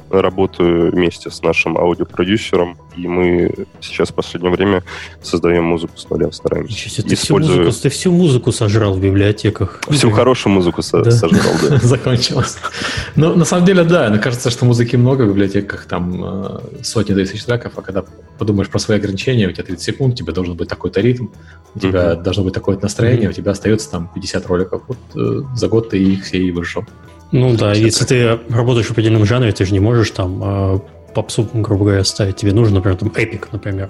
работаю вместе с нашим аудиопродюсером, и мы сейчас в последнее время создаем музыку с нуля, стараемся. Ничего ты, всю музыку, ты всю музыку сожрал в библиотеках. Всю хорошую музыку да. сожрал, да. *laughs* Закончилось. Ну, на самом деле, да, мне кажется, что музыки много в библиотеках, там э, сотни тысяч треков, а когда подумаешь про свои ограничения, у тебя 30 секунд, у тебя должен быть такой-то ритм, у тебя должно быть такое-то настроение, у тебя остается там 50 роликов. Вот э, за год ты их все и выжил. Ну да, если ты работаешь в определенном жанре, ты же не можешь там э, попсу, грубо говоря, ставить. Тебе нужно, например, там эпик, например.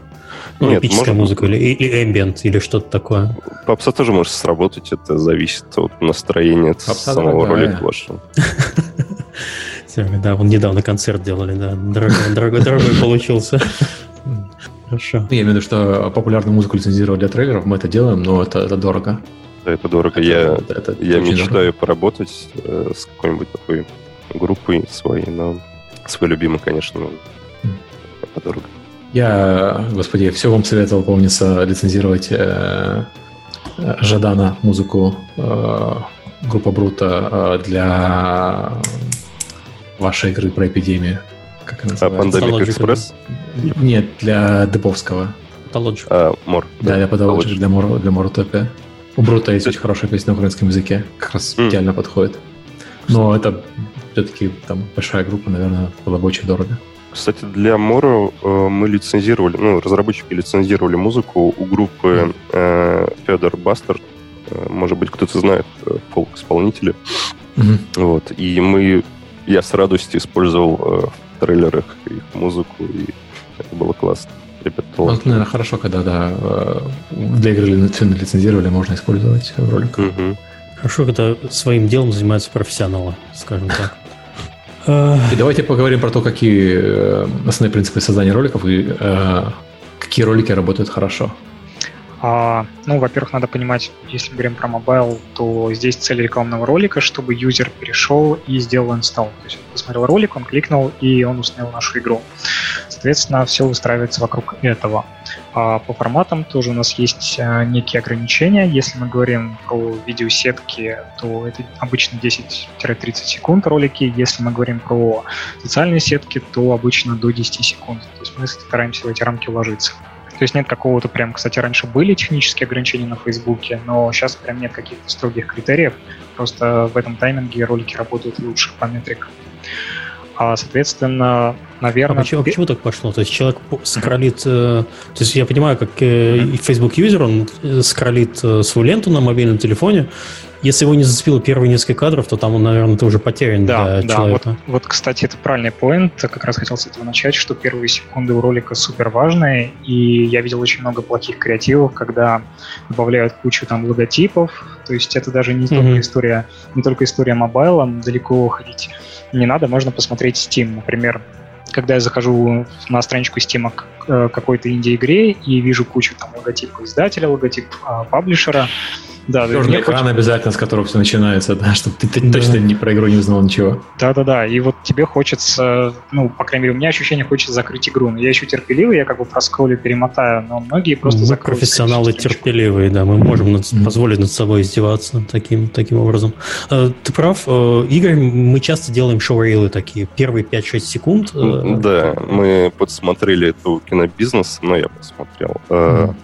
Ну, Нет, эпическая может... музыка или, или ambient, или что-то такое. Попса тоже может сработать, это зависит от настроения Попса самого дорогая. ролика вашего. *laughs* Да, он недавно концерт делали, да. Дорогой, дорогой, дорогой получился. *laughs* Хорошо. Я имею в виду, что популярную музыку лицензировать для трейлеров, мы это делаем, но это, это дорого. Да, это дорого. Это, я это, это я мечтаю дорого. поработать э, с какой-нибудь такой группой своей, но свой любимый, конечно, но mm. это дорого. Я, господи, все вам советовал, помнится, лицензировать э, Жадана музыку э, группа Брута э, для вашей игры про эпидемию. Как она а называется? А Pandemic Express? Нет, для Дебовского. Патологик. А, Мор. Да, для Патологик, для, Мор, для Моротопия. У Брута есть очень хорошая песня на украинском языке, как раз mm. идеально подходит. Но это все-таки там большая группа, наверное, было бы очень дорого. Кстати, для Моро э, мы лицензировали, ну, разработчики лицензировали музыку у группы э, Федор Бастер. Э, может быть, кто-то знает э, фолк-исполнители. Mm-hmm. Вот. И мы, я с радостью использовал э, в трейлерах их музыку, и это было классно ребята Ну, наверное, хорошо, когда да, э, для игры лицензировали, можно использовать в роликах. Угу. Хорошо, когда своим делом занимаются профессионалы, скажем так. *laughs* И давайте поговорим про то, какие э, основные принципы создания роликов и э, какие ролики работают хорошо. А, ну, во-первых, надо понимать, если мы говорим про мобайл, то здесь цель рекламного ролика, чтобы юзер перешел и сделал инсталл. То есть он посмотрел ролик, он кликнул, и он установил нашу игру. Соответственно, все устраивается вокруг этого. А по форматам тоже у нас есть а, некие ограничения. Если мы говорим про видеосетки, то это обычно 10-30 секунд ролики. Если мы говорим про социальные сетки, то обычно до 10 секунд. То есть мы стараемся в эти рамки уложиться. То есть нет какого-то прям, кстати, раньше были технические ограничения на Фейсбуке, но сейчас прям нет каких-то строгих критериев. Просто в этом тайминге ролики работают лучше по метрикам. А, соответственно, наверное... А почему, почему так пошло? То есть человек скроллит... Э, то есть я понимаю, как э, Facebook юзер, он э, скроллит свою ленту на мобильном телефоне, если его не зацепило первые несколько кадров, то там он, наверное, ты уже потерян да, для да, человека. Вот, вот, кстати, это правильный поинт. Как раз хотел с этого начать, что первые секунды у ролика супер важные. И я видел очень много плохих креативов, когда добавляют кучу там логотипов. То есть это даже не mm-hmm. только история, не только история мобайла, далеко ходить не надо, можно посмотреть Steam. Например, когда я захожу на страничку Steam к какой-то инди-игре и вижу кучу там логотипа издателя, логотип а, паблишера, да, Черный экран хочется... обязательно, с которого все начинается, да, *laughs* чтобы ты, ты да. точно не про игру не узнал ничего. Да-да-да, и вот тебе хочется, ну, по крайней мере, у меня ощущение, хочется закрыть игру. Но я еще терпеливый, я как бы проскроллю, перемотаю, но многие просто мы закроют. профессионалы терпеливые, да, мы можем над, mm-hmm. позволить над собой издеваться таким, таким образом. Э, ты прав, э, Игорь, мы часто делаем шоу-рейлы такие, первые 5-6 секунд. Э, да, мы подсмотрели эту кинобизнес, но я посмотрел. Mm-hmm.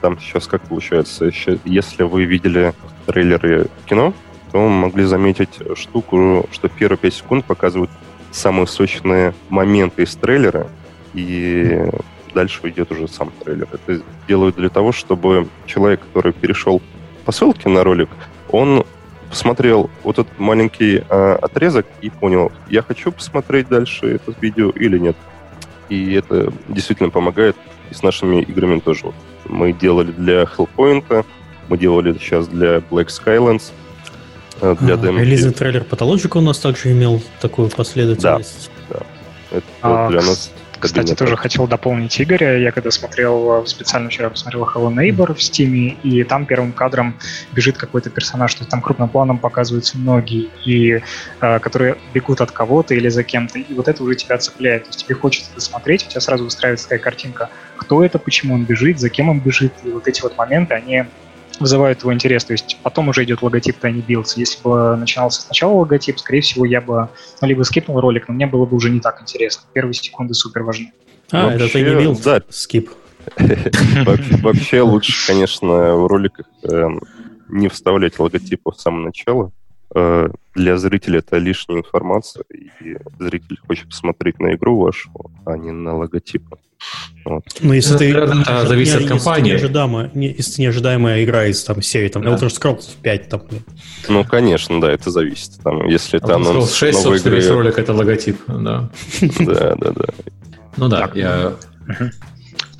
Там сейчас как получается, если вы видели трейлеры кино, то могли заметить штуку, что первые 5 секунд показывают самые сочные моменты из трейлера, и дальше идет уже сам трейлер. Это делают для того, чтобы человек, который перешел по ссылке на ролик, он посмотрел вот этот маленький э, отрезок и понял, я хочу посмотреть дальше это видео или нет. И это действительно помогает, и с нашими играми тоже. Мы делали для Hellpoint, мы делали сейчас для Black Skylands, э, для а, Релизный трейлер Pathologic у нас также имел такую последовательность. Да, да. Это а, для нас кстати, тоже хотел дополнить Игоря. Я когда смотрел, специально вчера посмотрел Hello Neighbor в Steam, и там первым кадром бежит какой-то персонаж, то есть там крупным планом показываются ноги, и, э, которые бегут от кого-то или за кем-то, и вот это уже тебя цепляет. То есть тебе хочется это смотреть, у тебя сразу выстраивается такая картинка, кто это, почему он бежит, за кем он бежит, и вот эти вот моменты, они вызывают твой интерес. То есть потом уже идет логотип Tiny Builds. Если бы начинался сначала логотип, скорее всего, я бы ну, либо скипнул ролик, но мне было бы уже не так интересно. Первые секунды супер важны. А, Вообще, это Tiny Builds? Да. Скип. *laughs* Вообще лучше, конечно, в роликах эм, не вставлять логотипы в самое начало. Э, для зрителя это лишняя информация, и зритель хочет посмотреть на игру вашу, а не на логотипы. Вот. Ну, если ты... Это зависит не, от компании. Если неожидаемая, не, если неожидаемая игра из там, серии там, да. Elder Scrolls 5, там... Ну, конечно, да, это зависит. Там, если это анонс 6, новой игры... весь ролик — это логотип, да. *laughs* Да, да, да. Ну да, я...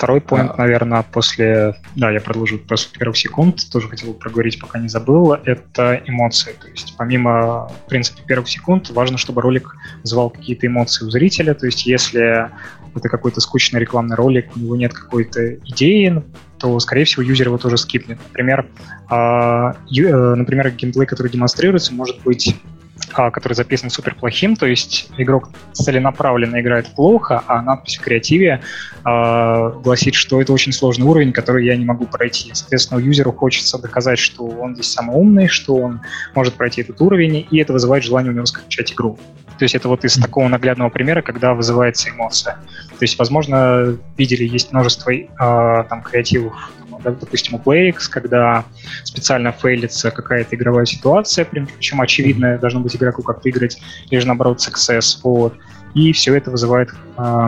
Второй поинт, а... наверное, после... Да, я продолжу после первых секунд, тоже хотел проговорить, пока не забыл, это эмоции. То есть помимо, в принципе, первых секунд, важно, чтобы ролик вызывал какие-то эмоции у зрителя. То есть если это какой-то скучный рекламный ролик, у него нет какой-то идеи, то, скорее всего, юзер его тоже скипнет. Например, э, э, например, геймплей, который демонстрируется, может быть а, который записан супер плохим, то есть игрок целенаправленно играет плохо, а надпись в креативе э, гласит, что это очень сложный уровень, который я не могу пройти. Соответственно, юзеру хочется доказать, что он здесь самый умный, что он может пройти этот уровень, и это вызывает желание у него скачать игру. То есть это вот из такого наглядного примера, когда вызывается эмоция. То есть, возможно, видели, есть множество э, там креативов да, допустим, у PlayX, когда специально фейлится какая-то игровая ситуация, причем очевидно должно быть игроку как выиграть, или же наоборот success, вот. И все это вызывает э,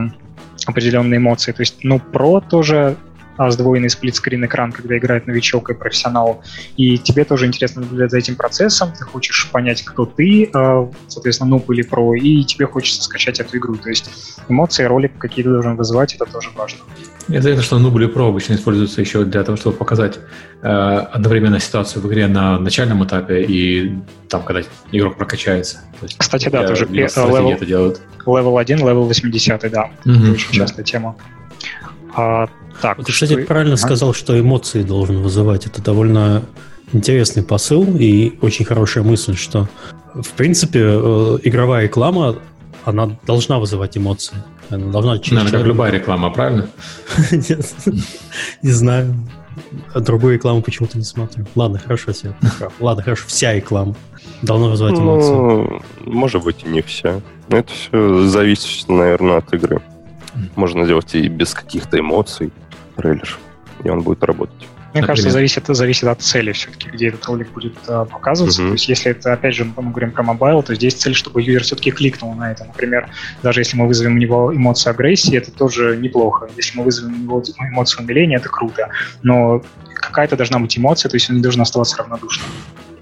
определенные эмоции. То есть, ну, про тоже а, сдвоенный сплитскрин экран, когда играет новичок и профессионал. И тебе тоже интересно наблюдать за этим процессом, ты хочешь понять, кто ты, а, соответственно, нуб или про, и тебе хочется скачать эту игру. То есть эмоции, ролик какие-то должен вызывать, это тоже важно. Это что нуб или про обычно используются еще для того, чтобы показать э, одновременно ситуацию в игре на начальном этапе и там, когда игрок прокачается. есть, Кстати, да, тоже level, это делают. Level 1, level 80, да. Угу, это очень да. частая тема. А, так, вот, кстати, что... правильно а? сказал, что эмоции должен вызывать. Это довольно интересный посыл и очень хорошая мысль, что в принципе э, игровая реклама она должна вызывать эмоции. Она должна Наверное, как любая реклама, правильно? Нет, *laughs* не знаю. А другую рекламу почему-то не смотрю. Ладно, хорошо, все. Ладно, хорошо, вся реклама должна вызывать ну, эмоции. Ну, может быть, и не вся. Но это все зависит, наверное, от игры. Можно делать и без каких-то эмоций трейлер, и он будет работать. Мне Например? кажется, зависит, зависит от цели все-таки, где этот ролик будет а, показываться. Uh-huh. То есть, если это, опять же, мы говорим про мобайл, то здесь цель, чтобы юзер все-таки кликнул на это. Например, даже если мы вызовем у него эмоцию агрессии, это тоже неплохо. Если мы вызовем у него эмоцию умиления, это круто. Но какая-то должна быть эмоция, то есть он не должен оставаться равнодушным.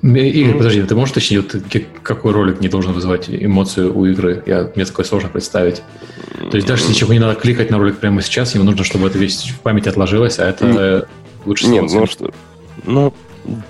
Игорь, подожди, ты можешь уточнить, вот, какой ролик не должен вызывать эмоцию у игры? Я, мне такое сложно представить. То есть даже если не надо кликать на ролик прямо сейчас, ему нужно, чтобы это весь в памяти отложилось, а это лучше Нет, ну что... Ну,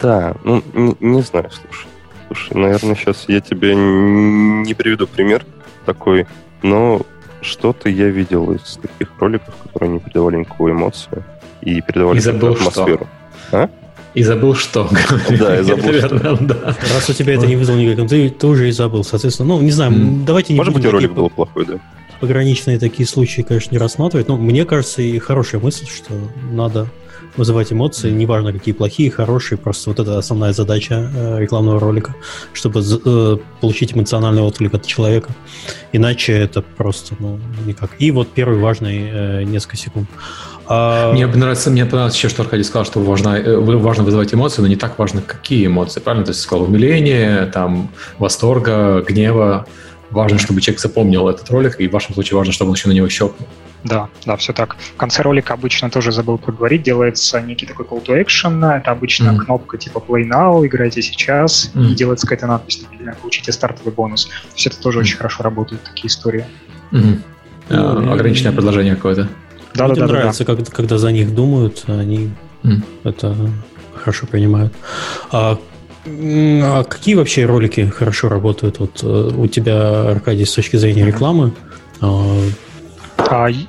да, ну, не, не знаю, слушай. Слушай, наверное, сейчас я тебе не приведу пример такой но что-то я видел из таких роликов, которые не передавали никакой эмоции и передавали И забыл атмосферу. Что. А? И забыл что. *laughs* Да, и забыл что. Да. Раз у тебя это не вызвало никакого, ты, ты уже и забыл, соответственно. Ну, не знаю, mm. давайте не Может быть, и ролик был плохой, да. Пограничные такие случаи, конечно, не рассматривать. Но мне кажется, и хорошая мысль, что надо вызывать эмоции, неважно какие плохие, хорошие, просто вот это основная задача э, рекламного ролика, чтобы э, получить эмоциональный отклик от человека. Иначе это просто, ну, никак. И вот первый важный э, несколько секунд. А... Мне нравится, мне понравилось еще, что Аркадий сказал, что важно, э, важно вызывать эмоции, но не так важно, какие эмоции, правильно? То есть сказал умиление, там, восторга, гнева. Важно, чтобы человек запомнил этот ролик, и в вашем случае важно, чтобы он еще на него щелкнул. Да, да, все так. В конце ролика обычно тоже забыл поговорить, делается некий такой call to action, это обычно mm. кнопка типа play now, играйте сейчас, mm. и делается какая-то надпись, например, получите стартовый бонус. То есть это тоже mm. очень хорошо работают, такие истории. Mm-hmm. Uh, ограниченное предложение какое-то. Да, Людям да, да, нравится, да. Когда, когда за них думают, они mm. это хорошо принимают. А, а какие вообще ролики хорошо работают? Вот э, у тебя, Аркадий, с точки зрения рекламы, а,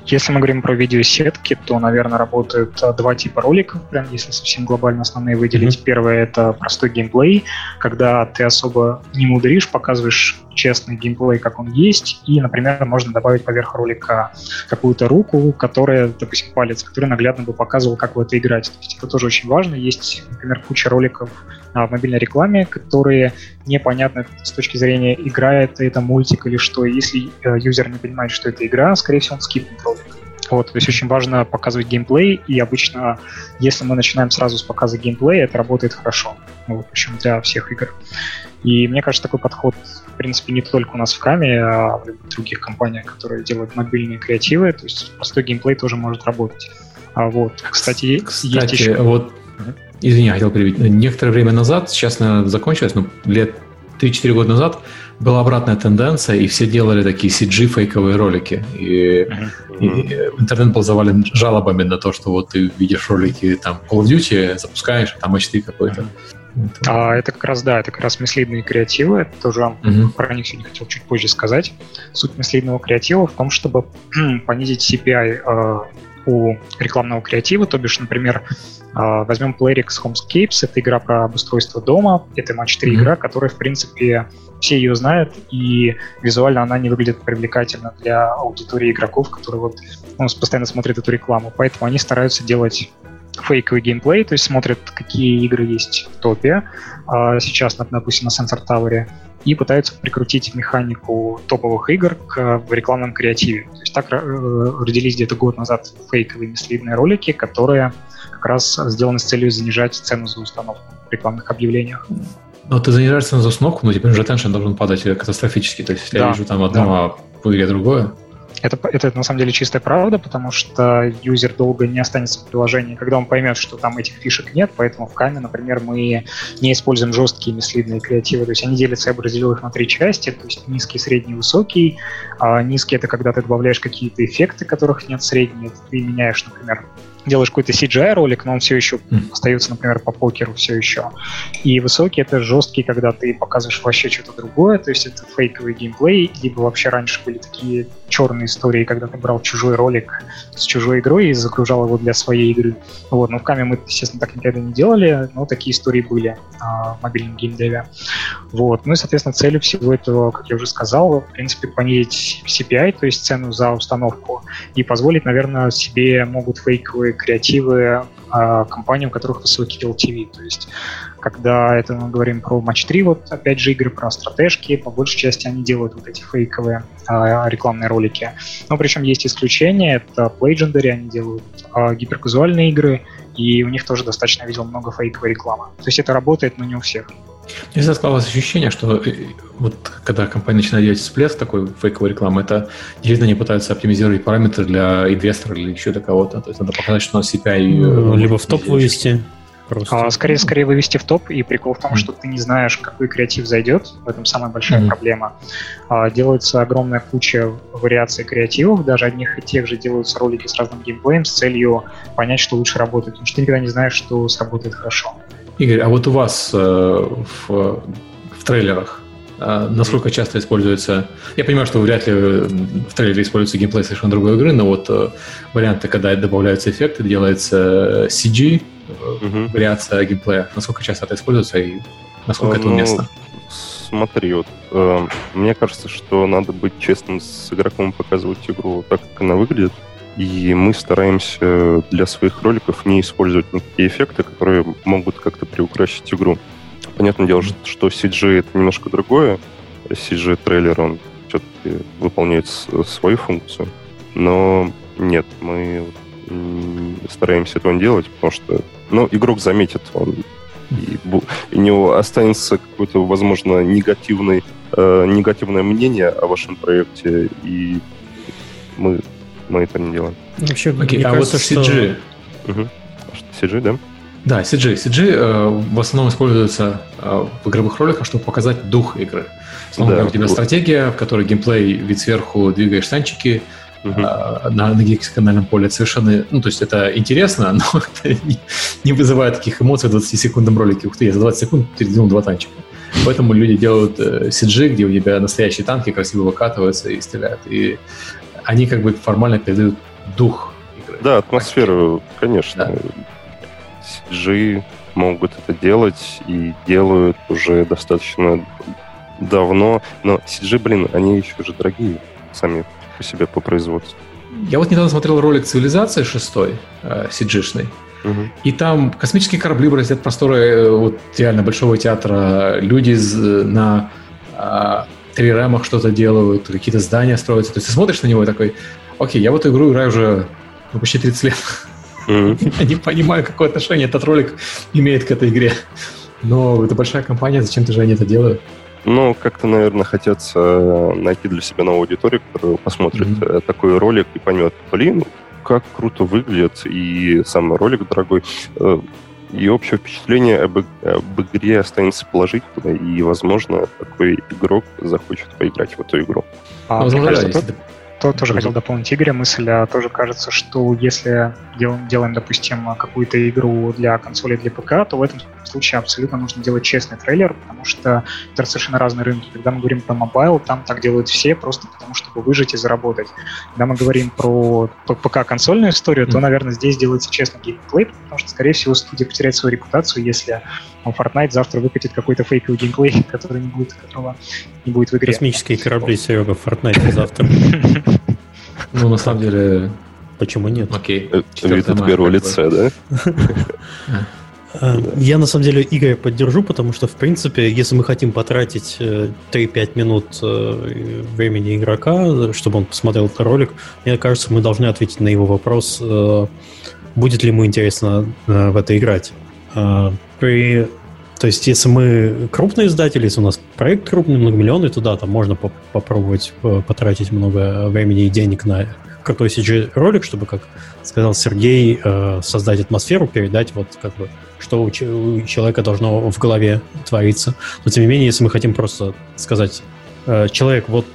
если мы говорим про видеосетки, то, наверное, работают а, два типа роликов, прям если совсем глобально основные выделить. Mm-hmm. Первое — это простой геймплей, когда ты особо не мудришь, показываешь честный геймплей, как он есть, и, например, можно добавить поверх ролика какую-то руку, которая, допустим, палец, который наглядно бы показывал, как в это играть. То есть это тоже очень важно. Есть, например, куча роликов а, в мобильной рекламе, которые непонятны с точки зрения игра это, это мультик или что. Если э, юзер не понимает, что это игра, скорее всего, он скипнет ролик. Вот, то есть очень важно показывать геймплей, и обычно, если мы начинаем сразу с показа геймплея, это работает хорошо. Вот, причем для всех игр. И мне кажется, такой подход, в принципе, не только у нас в Каме, а в других компаниях, которые делают мобильные креативы. То есть простой геймплей тоже может работать. А вот, кстати, кстати есть еще... вот Извини, хотел перебить. Некоторое время назад, сейчас, наверное, закончилось, но лет 3-4 года назад была обратная тенденция, и все делали такие CG-фейковые ролики. И, mm-hmm. и интернет был завален жалобами на то, что вот ты видишь ролики там Call of Duty, запускаешь, там HD какой-то. А это как раз, да, это как раз мислидные креативы. Это тоже uh-huh. про них сегодня хотел чуть позже сказать. Суть мислидного креатива в том, чтобы *clears throat* понизить CPI э, у рекламного креатива, то бишь, например, а, возьмем Playrix Homescapes, это игра про обустройство дома, это матч 3 mm-hmm. игра, которая, в принципе, все ее знают, и визуально она не выглядит привлекательно для аудитории игроков, которые вот ну, постоянно смотрят эту рекламу. Поэтому они стараются делать фейковый геймплей, то есть смотрят, какие игры есть в топе, а, сейчас, допустим, на Sensor Tower, и пытаются прикрутить механику топовых игр к в рекламном креативе. То есть так э, родились где-то год назад фейковые мислидные ролики, которые как раз сделаны с целью занижать цену за установку в рекламных объявлениях. Но ты занижаешь цену за установку, но теперь уже теншн должен падать катастрофически. То есть если да, я вижу там одно, да. а в игре другое, это, это на самом деле чистая правда, потому что юзер долго не останется в приложении, когда он поймет, что там этих фишек нет, поэтому в Каме, например, мы не используем жесткие мислидные креативы, то есть они делятся, я бы разделил их на три части, то есть низкий, средний, высокий. А низкий — это когда ты добавляешь какие-то эффекты, которых нет, средний — ты меняешь, например, делаешь какой-то CGI-ролик, но он все еще mm. остается, например, по покеру все еще. И высокий — это жесткий, когда ты показываешь вообще что-то другое, то есть это фейковый геймплей, либо вообще раньше были такие черные истории, когда ты брал чужой ролик с чужой игрой и загружал его для своей игры. Вот, но в Каме мы, естественно, так никогда не делали, но такие истории были а, в мобильном геймдеве. Вот. Ну и, соответственно, целью всего этого, как я уже сказал, в принципе, понизить CPI, то есть цену за установку, и позволить, наверное, себе могут фейковые креативы э, компаниям, у которых высокий LTV. То есть, когда это мы говорим про матч 3, вот опять же игры про стратежки, по большей части они делают вот эти фейковые э, рекламные ролики. Но причем есть исключения, это Legendary, они делают э, гиперказуальные игры, и у них тоже достаточно видел много фейковой рекламы. То есть это работает, но не у всех. Мне всегда складывалось ощущение, что э, вот когда компания начинает делать всплеск такой фейковой рекламы, это действительно они пытаются оптимизировать параметры для инвестора или еще для кого-то. То есть надо показать, что у нас CPI... Ну, либо в топ вывести. Просто. А, скорее, скорее вывести в топ, и прикол в том, что ты не знаешь, какой креатив зайдет, в этом самая большая mm. проблема. А, делается огромная куча вариаций креативов, даже одних и тех же делаются ролики с разным геймплеем с целью понять, что лучше работает, потому что ты никогда не знаешь, что сработает хорошо. Игорь, а вот у вас э, в, в трейлерах а, насколько часто используется... Я понимаю, что вряд ли в трейлере используется геймплей совершенно другой игры, но вот э, варианты, когда добавляются эффекты, делается CG, угу. вариация геймплея, насколько часто это используется и насколько это ну, уместно? Смотри, вот, э, мне кажется, что надо быть честным с игроком показывать игру так, как она выглядит. И мы стараемся для своих роликов не использовать никакие эффекты, которые могут как-то приукрасить игру. Понятное дело, что CG это немножко другое. CG-трейлер, он все-таки выполняет свою функцию. Но нет, мы стараемся этого не делать, потому что ну, игрок заметит, он и, у него останется какое-то, возможно, негативный, э, негативное мнение о вашем проекте, и мы, мы это не делаем. Вообще, okay, мне а кажется, вот CG... Что... Угу. CG, да? Да, CG. CG э, в основном используется э, в игровых роликах, чтобы показать дух игры. Словно да. у тебя стратегия, в которой геймплей вид сверху двигаешь танчики, угу. э, на, на гексиканальном поле совершенно... Ну, то есть это интересно, *laughs* но это не, не вызывает таких эмоций в 20-секундном ролике. Ух ты, я за 20 секунд передвинул два танчика. Поэтому люди делают э, CG, где у тебя настоящие танки красиво выкатываются и стреляют. И они как бы формально передают дух игры. Да, атмосферу, конечно. Да. CG могут это делать и делают уже достаточно давно. Но CG, блин, они еще же дорогие сами по себе по производству. Я вот недавно смотрел ролик «Цивилизация 6», э, CG-шный, Угу. И там космические корабли бороздят просторы э, вот реально большого театра, люди на а, три рамах что-то делают, какие-то здания строятся. То есть ты смотришь на него и такой, окей, я в эту игру играю уже ну, почти 30 лет. Mm-hmm. *laughs* Я не понимаю, какое отношение этот ролик имеет к этой игре. Но это большая компания, зачем ты же они это делают? Ну, как-то, наверное, хотят э, найти для себя новую аудиторию, которая посмотрит mm-hmm. такой ролик и поймет, блин, как круто выглядит, и сам ролик дорогой. И общее впечатление об, об игре останется положительное, и, возможно, такой игрок захочет поиграть в эту игру. А, ну, кажется, да, то, тоже хотел дополнить Игоря мысль, а тоже кажется, что если делаем, делаем, допустим, какую-то игру для консоли, для ПК, то в этом случае абсолютно нужно делать честный трейлер, потому что это совершенно разные рынки. Когда мы говорим про мобайл, там так делают все просто потому, чтобы выжить и заработать. Когда мы говорим про ПК-консольную историю, то, наверное, здесь делается честный геймплей, потому что, скорее всего, студия потеряет свою репутацию, если Fortnite завтра выкатит какой-то фейковый геймплей, *laughs* который не будет, которого не будет в игре. Космические корабли, Серега, Fortnite завтра. *laughs* Ну, на самом деле... Почему нет? Окей. Э, вид от первого лица, да? *laughs* Э, я на самом деле Игоря поддержу, потому что, в принципе, если мы хотим потратить 3-5 э, минут времени игрока, чтобы он посмотрел этот ролик, мне кажется, мы должны ответить на его вопрос, будет ли ему интересно в это играть. При то есть, если мы крупный издатель, если у нас проект крупный, многомиллионный, то да, там можно поп попробовать э, потратить много времени и денег на крутой CG-ролик, чтобы, как сказал Сергей, э, создать атмосферу, передать вот как бы, что у, человека должно в голове твориться. Но, тем не менее, если мы хотим просто сказать, э, человек, вот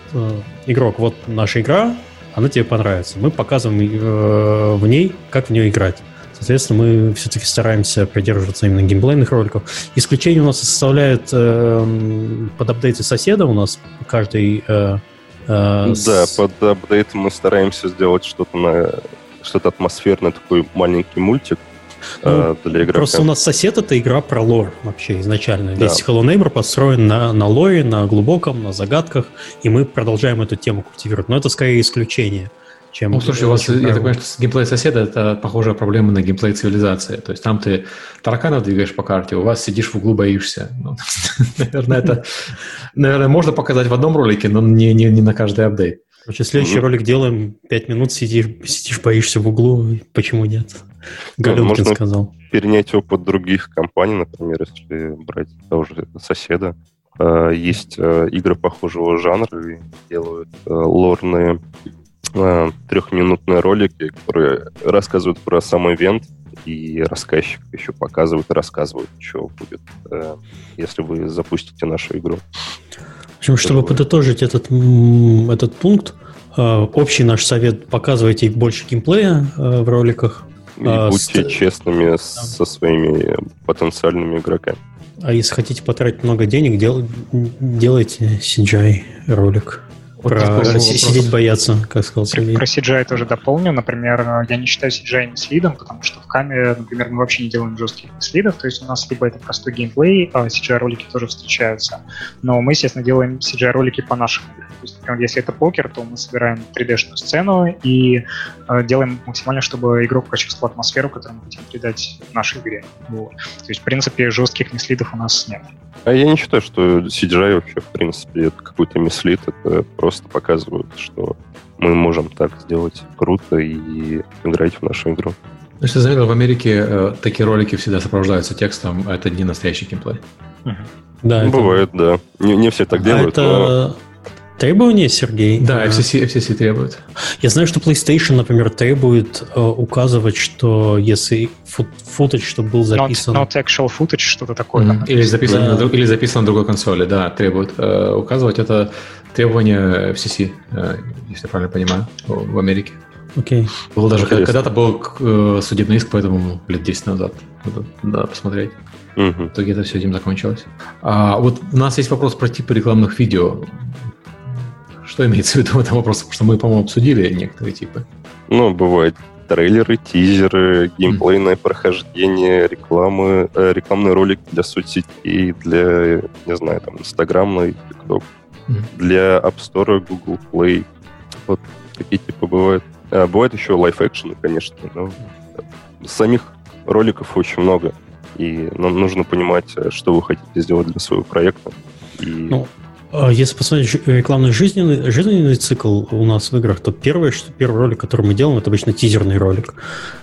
игрок, вот наша игра, она тебе понравится. Мы показываем в ней, как в нее играть. Соответственно, мы все-таки стараемся придерживаться именно геймплейных роликов. Исключение у нас составляет э, под апдейты соседа. У нас каждый... Э, э, да, с... под апдейт мы стараемся сделать что-то на что-то атмосферное, такой маленький мультик, э, ну, для игрока. Просто у нас сосед это игра про лор вообще изначально. Да. Весь Hello Neighbor построен на, на лоре, на глубоком, на загадках, и мы продолжаем эту тему культивировать. Но это скорее исключение чем... Ну, слушай, у вас, я так понимаю, что геймплей соседа — это похожая проблема на геймплей цивилизации. То есть там ты тараканов двигаешь по карте, у вас сидишь в углу, боишься. Ну, *laughs* наверное, это... Наверное, можно показать в одном ролике, но не, не, не на каждый апдейт. Короче, следующий ролик делаем, пять минут сидишь, сидишь, боишься в углу, почему нет? Галенкин да, сказал. перенять опыт других компаний, например, если брать того же соседа. Э, есть э, игры похожего жанра, и делают э, лорные трехминутные ролики, которые рассказывают про сам ивент, и рассказчик еще показывает и рассказывает, что будет, э, если вы запустите нашу игру. В общем, чтобы подытожить этот, этот пункт, э, общий наш совет – показывайте больше геймплея в роликах. И будьте с... честными да. со своими потенциальными игроками. А если хотите потратить много денег, дел, делайте CGI ролик. Про сидеть бояться, как сказал Сергей. Про CGI тоже дополню. Например, я не считаю CGI мислидом, потому что в каме, например, мы вообще не делаем жестких мислидов, то есть у нас либо это простой геймплей, а CGI-ролики тоже встречаются, но мы, естественно, делаем CGI-ролики по нашим играм. То есть, например, если это покер, то мы собираем 3D-шную сцену и э, делаем максимально, чтобы игрок почувствовал атмосферу, которую мы хотим передать в нашей игре. Вот. То есть, в принципе, жестких мислидов у нас нет. А я не считаю, что CGI вообще, в принципе, это какой-то мислит, это просто показывают, что мы можем так сделать круто и играть в нашу игру. Ну, если заметил, в Америке э, такие ролики всегда сопровождаются текстом, а это не настоящий геймплей. Угу. Да, ну, это... Бывает, да. Не, не все так а делают, это... но... Требования, Сергей? Да, FCC, FCC требует. Я знаю, что PlayStation, например, требует э, указывать, что если футаж, чтобы был записан... Not, not actual footage, что-то такое. Mm-hmm. Или, записан да. на, или записан на другой консоли, да, требует э, указывать. Это требование FCC, э, если я правильно понимаю, в Америке. Окей. Okay. Был даже когда-то был э, судебный иск, поэтому лет 10 назад. Надо, надо посмотреть. Угу. В итоге это все этим закончилось. А, вот у нас есть вопрос про типы рекламных видео. Что имеется в виду в этом вопросе? Потому что мы, по-моему, обсудили некоторые типы. Ну, бывают трейлеры, тизеры, геймплейное mm. прохождение, рекламы, э, рекламный ролик для соцсетей, для, не знаю, там, Инстаграма, TikTok, mm. для App Store, Google Play. Вот такие типы бывают. А, бывает еще лайф-экшены, конечно, но самих роликов очень много. И нам нужно понимать, что вы хотите сделать для своего проекта. И... Ну, если посмотреть рекламный жизненный, жизненный цикл у нас в играх, то первое, что, первый ролик, который мы делаем, это обычно тизерный ролик.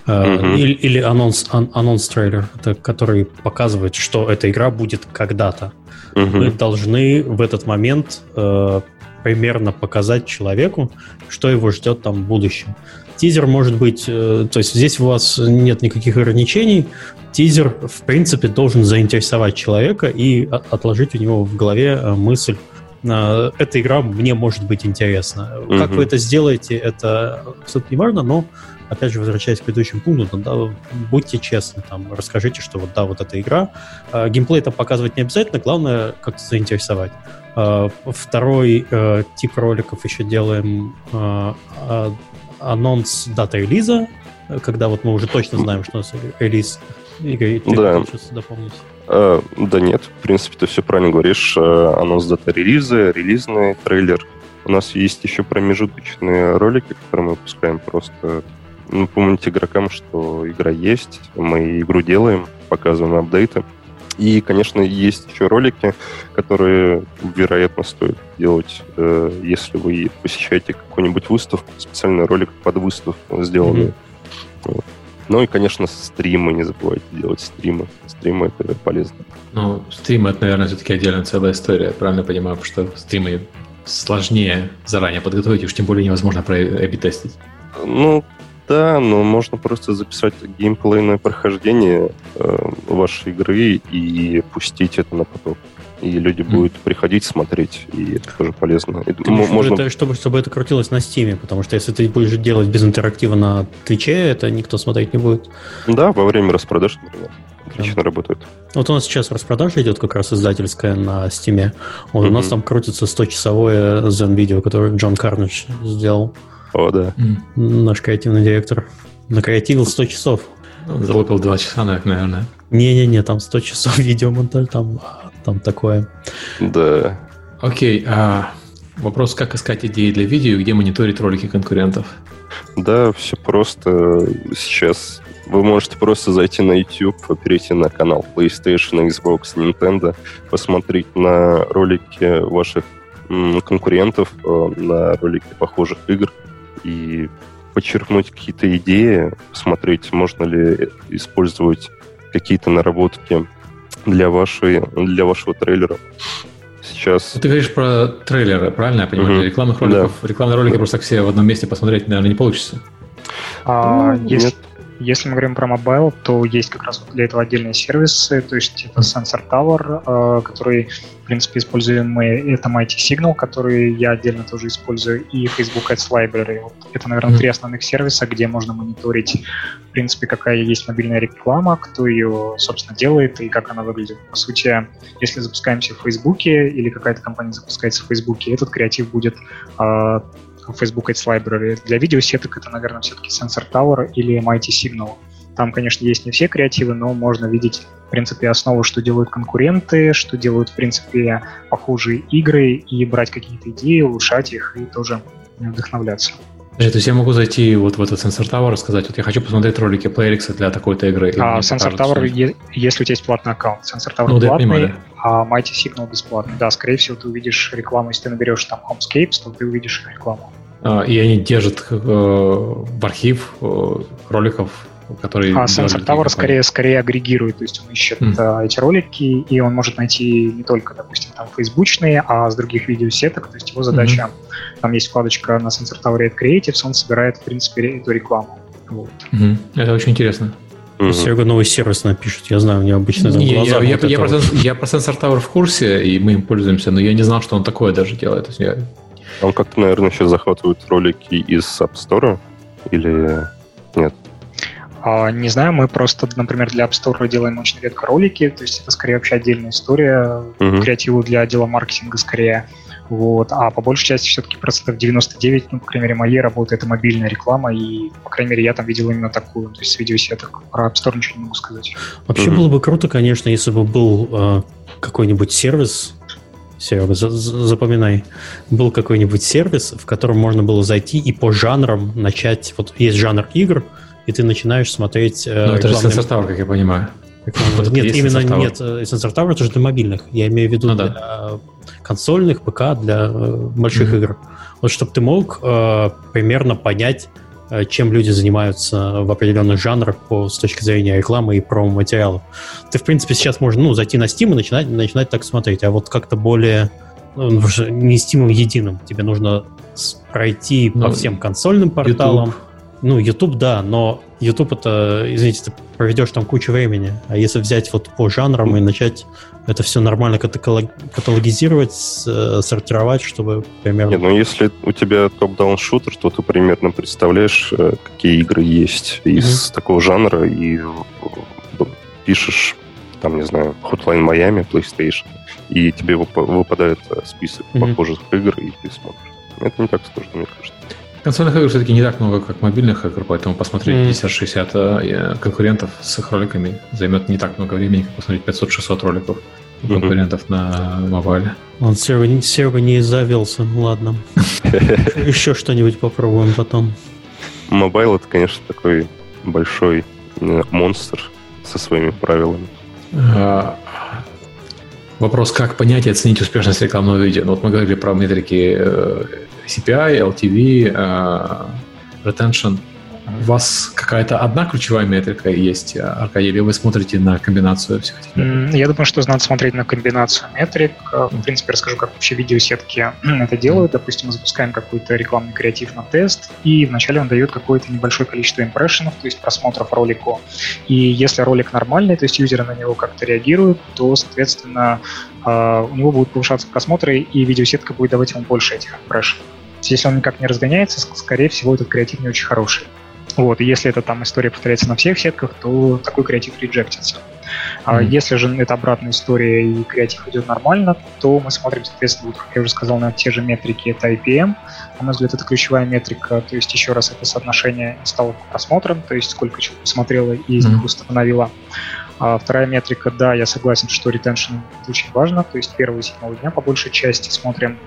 Uh-huh. Или, или анонс, ан, анонс-трейлер, это, который показывает, что эта игра будет когда-то. Uh-huh. Мы должны в этот момент э, примерно показать человеку, что его ждет там в будущем. Тизер может быть, э, то есть здесь у вас нет никаких ограничений, тизер, в принципе, должен заинтересовать человека и отложить у него в голове э, мысль, э, эта игра мне может быть интересна. Mm-hmm. Как вы это сделаете, это абсолютно не важно, но опять же, возвращаясь к предыдущему пункту, да, будьте честны, там, расскажите, что вот да, вот эта игра. Э, геймплей там показывать не обязательно, главное как-то заинтересовать. Второй тип роликов еще делаем анонс даты релиза, когда вот мы уже точно знаем, что у нас релиз Игорь, ты да. что дополнить? А, да нет, в принципе, ты все правильно говоришь. А, анонс дата релиза, релизный трейлер. У нас есть еще промежуточные ролики, которые мы выпускаем просто напомнить игрокам, что игра есть, мы игру делаем, показываем апдейты. И, конечно, есть еще ролики, которые, вероятно, стоит делать, э, если вы посещаете какую-нибудь выставку, специальный ролик под выставку сделанный. Mm-hmm. Вот. Ну и, конечно, стримы, не забывайте делать стримы. Стримы — это полезно. Ну, стримы — это, наверное, все-таки отдельная целая история. Правильно понимаю, что стримы сложнее заранее подготовить, уж тем более невозможно про тестить Ну, да, но можно просто записать геймплейное прохождение э, вашей игры и пустить это на поток и люди mm. будут приходить смотреть, и это тоже полезно. Ты можно... это, чтобы, чтобы это крутилось на Стиме, потому что если ты будешь делать без интерактива на Твиче, это никто смотреть не будет. Да, во время распродаж, например. Отлично да. работает. Вот у нас сейчас распродажа идет как раз издательская на Стиме. Вот mm-hmm. У нас там крутится 100-часовое Zen-видео, которое Джон Карнидж сделал. О, да. Mm. Наш креативный директор. Накреативил 100 часов. Он залупил 2 часа, наверное. Не-не-не, там 100 часов *laughs* видеомонтаж, там там такое. Да. Окей, а вопрос, как искать идеи для видео и где мониторить ролики конкурентов? Да, все просто. Сейчас вы можете просто зайти на YouTube, перейти на канал PlayStation, Xbox, Nintendo, посмотреть на ролики ваших конкурентов, э, на ролики похожих игр и подчеркнуть какие-то идеи, посмотреть, можно ли использовать какие-то наработки для, вашей, для вашего трейлера. Сейчас... Ты говоришь про трейлеры, правильно я понимаю? Угу. Рекламных роликов, да. рекламные ролики просто все в одном месте посмотреть, наверное, не получится. А, ну, если, Если мы говорим про мобайл, то есть как раз для этого отдельные сервисы, то есть это Sensor Tower, э, который, в принципе, используем мы, это Mighty Signal, который я отдельно тоже использую, и Facebook Ads Library. Вот это, наверное, три основных сервиса, где можно мониторить, в принципе, какая есть мобильная реклама, кто ее, собственно, делает и как она выглядит. По сути, если запускаемся в Facebook или какая-то компания запускается в Facebook, этот креатив будет э, Facebook Ads Library. Для видеосеток это, наверное, все-таки Sensor Tower или Mighty Signal. Там, конечно, есть не все креативы, но можно видеть, в принципе, основу, что делают конкуренты, что делают, в принципе, похожие игры, и брать какие-то идеи, улучшать их и тоже вдохновляться. Подожди, то есть я могу зайти вот в этот Sensor Tower и сказать, вот я хочу посмотреть ролики PlayRX для такой-то игры. А, Sensor Tower, что... если у тебя есть платный аккаунт, Sensor Tower ну, платный, понимаю, да. а Mighty Signal бесплатный. Да, скорее всего, ты увидишь рекламу, если ты наберешь там Homescapes, то ты увидишь рекламу. А, и они держат э, в архив э, роликов который... А Sensor Tower скорее, скорее агрегирует, то есть он ищет mm. эти ролики, и он может найти не только, допустим, там фейсбучные, а с других видеосеток, то есть его задача, mm-hmm. там есть вкладочка на Sensor Tower Add Creatives, он собирает, в принципе, эту рекламу. Вот. Mm-hmm. Это очень интересно. Mm-hmm. Серега новый сервис напишет, я знаю, у него обычно там глаза. Я, вот я, я, про, я про Sensor Tower в курсе, и мы им пользуемся, но я не знал, что он такое даже делает. Я... Он как-то, наверное, сейчас захватывает ролики из App Store или нет? А, не знаю, мы просто, например, для App Store делаем очень редко ролики, то есть это скорее вообще отдельная история, uh-huh. креативу для отдела маркетинга скорее. Вот. А по большей части все-таки процентов 99, ну, по крайней мере, моей работы это мобильная реклама, и, по крайней мере, я там видел именно такую, то есть с видеосеток. Про App Store ничего не могу сказать. Вообще uh-huh. было бы круто, конечно, если бы был э, какой-нибудь сервис, Серега, запоминай, был какой-нибудь сервис, в котором можно было зайти и по жанрам начать, вот есть жанр игр, и ты начинаешь смотреть... Э, ну, это же Sensor Tower, как я понимаю. Вот нет, именно Sensor нет, э, Sensor Tower это же для мобильных. Я имею в виду ну, для да. консольных, ПК, для э, больших mm-hmm. игр. Вот чтобы ты мог э, примерно понять, э, чем люди занимаются в определенных жанрах по, с точки зрения рекламы и промо-материалов. Ты, в принципе, сейчас можешь ну, зайти на Steam и начинать, начинать так смотреть, а вот как-то более... Ну, не Steam единым. Тебе нужно пройти ну, по всем консольным порталам. YouTube ну, YouTube, да, но YouTube это, извините, ты проведешь там кучу времени. А если взять вот по жанрам и начать это все нормально каталогизировать, э, сортировать, чтобы примерно... Нет, ну если у тебя топ-даун шутер, то ты примерно представляешь, э, какие игры есть из mm-hmm. такого жанра, и э, пишешь, там, не знаю, Hotline Miami, PlayStation, и тебе выпадает список mm-hmm. похожих игр, и ты смотришь. Это не так сложно, мне кажется. Консольных игр все-таки не так много, как мобильных игр, поэтому посмотреть mm. 50-60 э, конкурентов с их роликами займет не так много времени, как посмотреть 500-600 роликов конкурентов mm-hmm. на мобайле. Он Серега, Серега не завелся, ладно. *laughs* Еще что-нибудь попробуем потом. Мобайл это, конечно, такой большой э, монстр со своими правилами. А, вопрос, как понять и оценить успешность рекламного видео. Ну, вот мы говорили про метрики э, CPI, LTV, uh, retention. У вас какая-то одна ключевая метрика есть, Аркадий, или вы смотрите на комбинацию всех этих метрик? Я думаю, что надо смотреть на комбинацию метрик. В принципе, расскажу, как вообще видеосетки *clears throat* это делают. Допустим, мы запускаем какой-то рекламный креатив на тест, и вначале он дает какое-то небольшое количество импрессионов, то есть просмотров ролику. И если ролик нормальный, то есть юзеры на него как-то реагируют, то, соответственно, у него будут повышаться просмотры, и видеосетка будет давать ему больше этих импрессионов. Если он никак не разгоняется, скорее всего, этот креатив не очень хороший. Вот, и если эта там история повторяется на всех сетках, то такой креатив реджектится. А mm-hmm. если же это обратная история и креатив идет нормально, то мы смотрим, соответственно, вот, как я уже сказал, на те же метрики, это IPM. На мой взгляд, это ключевая метрика, то есть еще раз это соотношение инсталлов к просмотрам, то есть сколько человек посмотрело и из них mm-hmm. установило. А вторая метрика, да, я согласен, что ретеншн очень важно, то есть первые седьмого дня по большей части смотрим,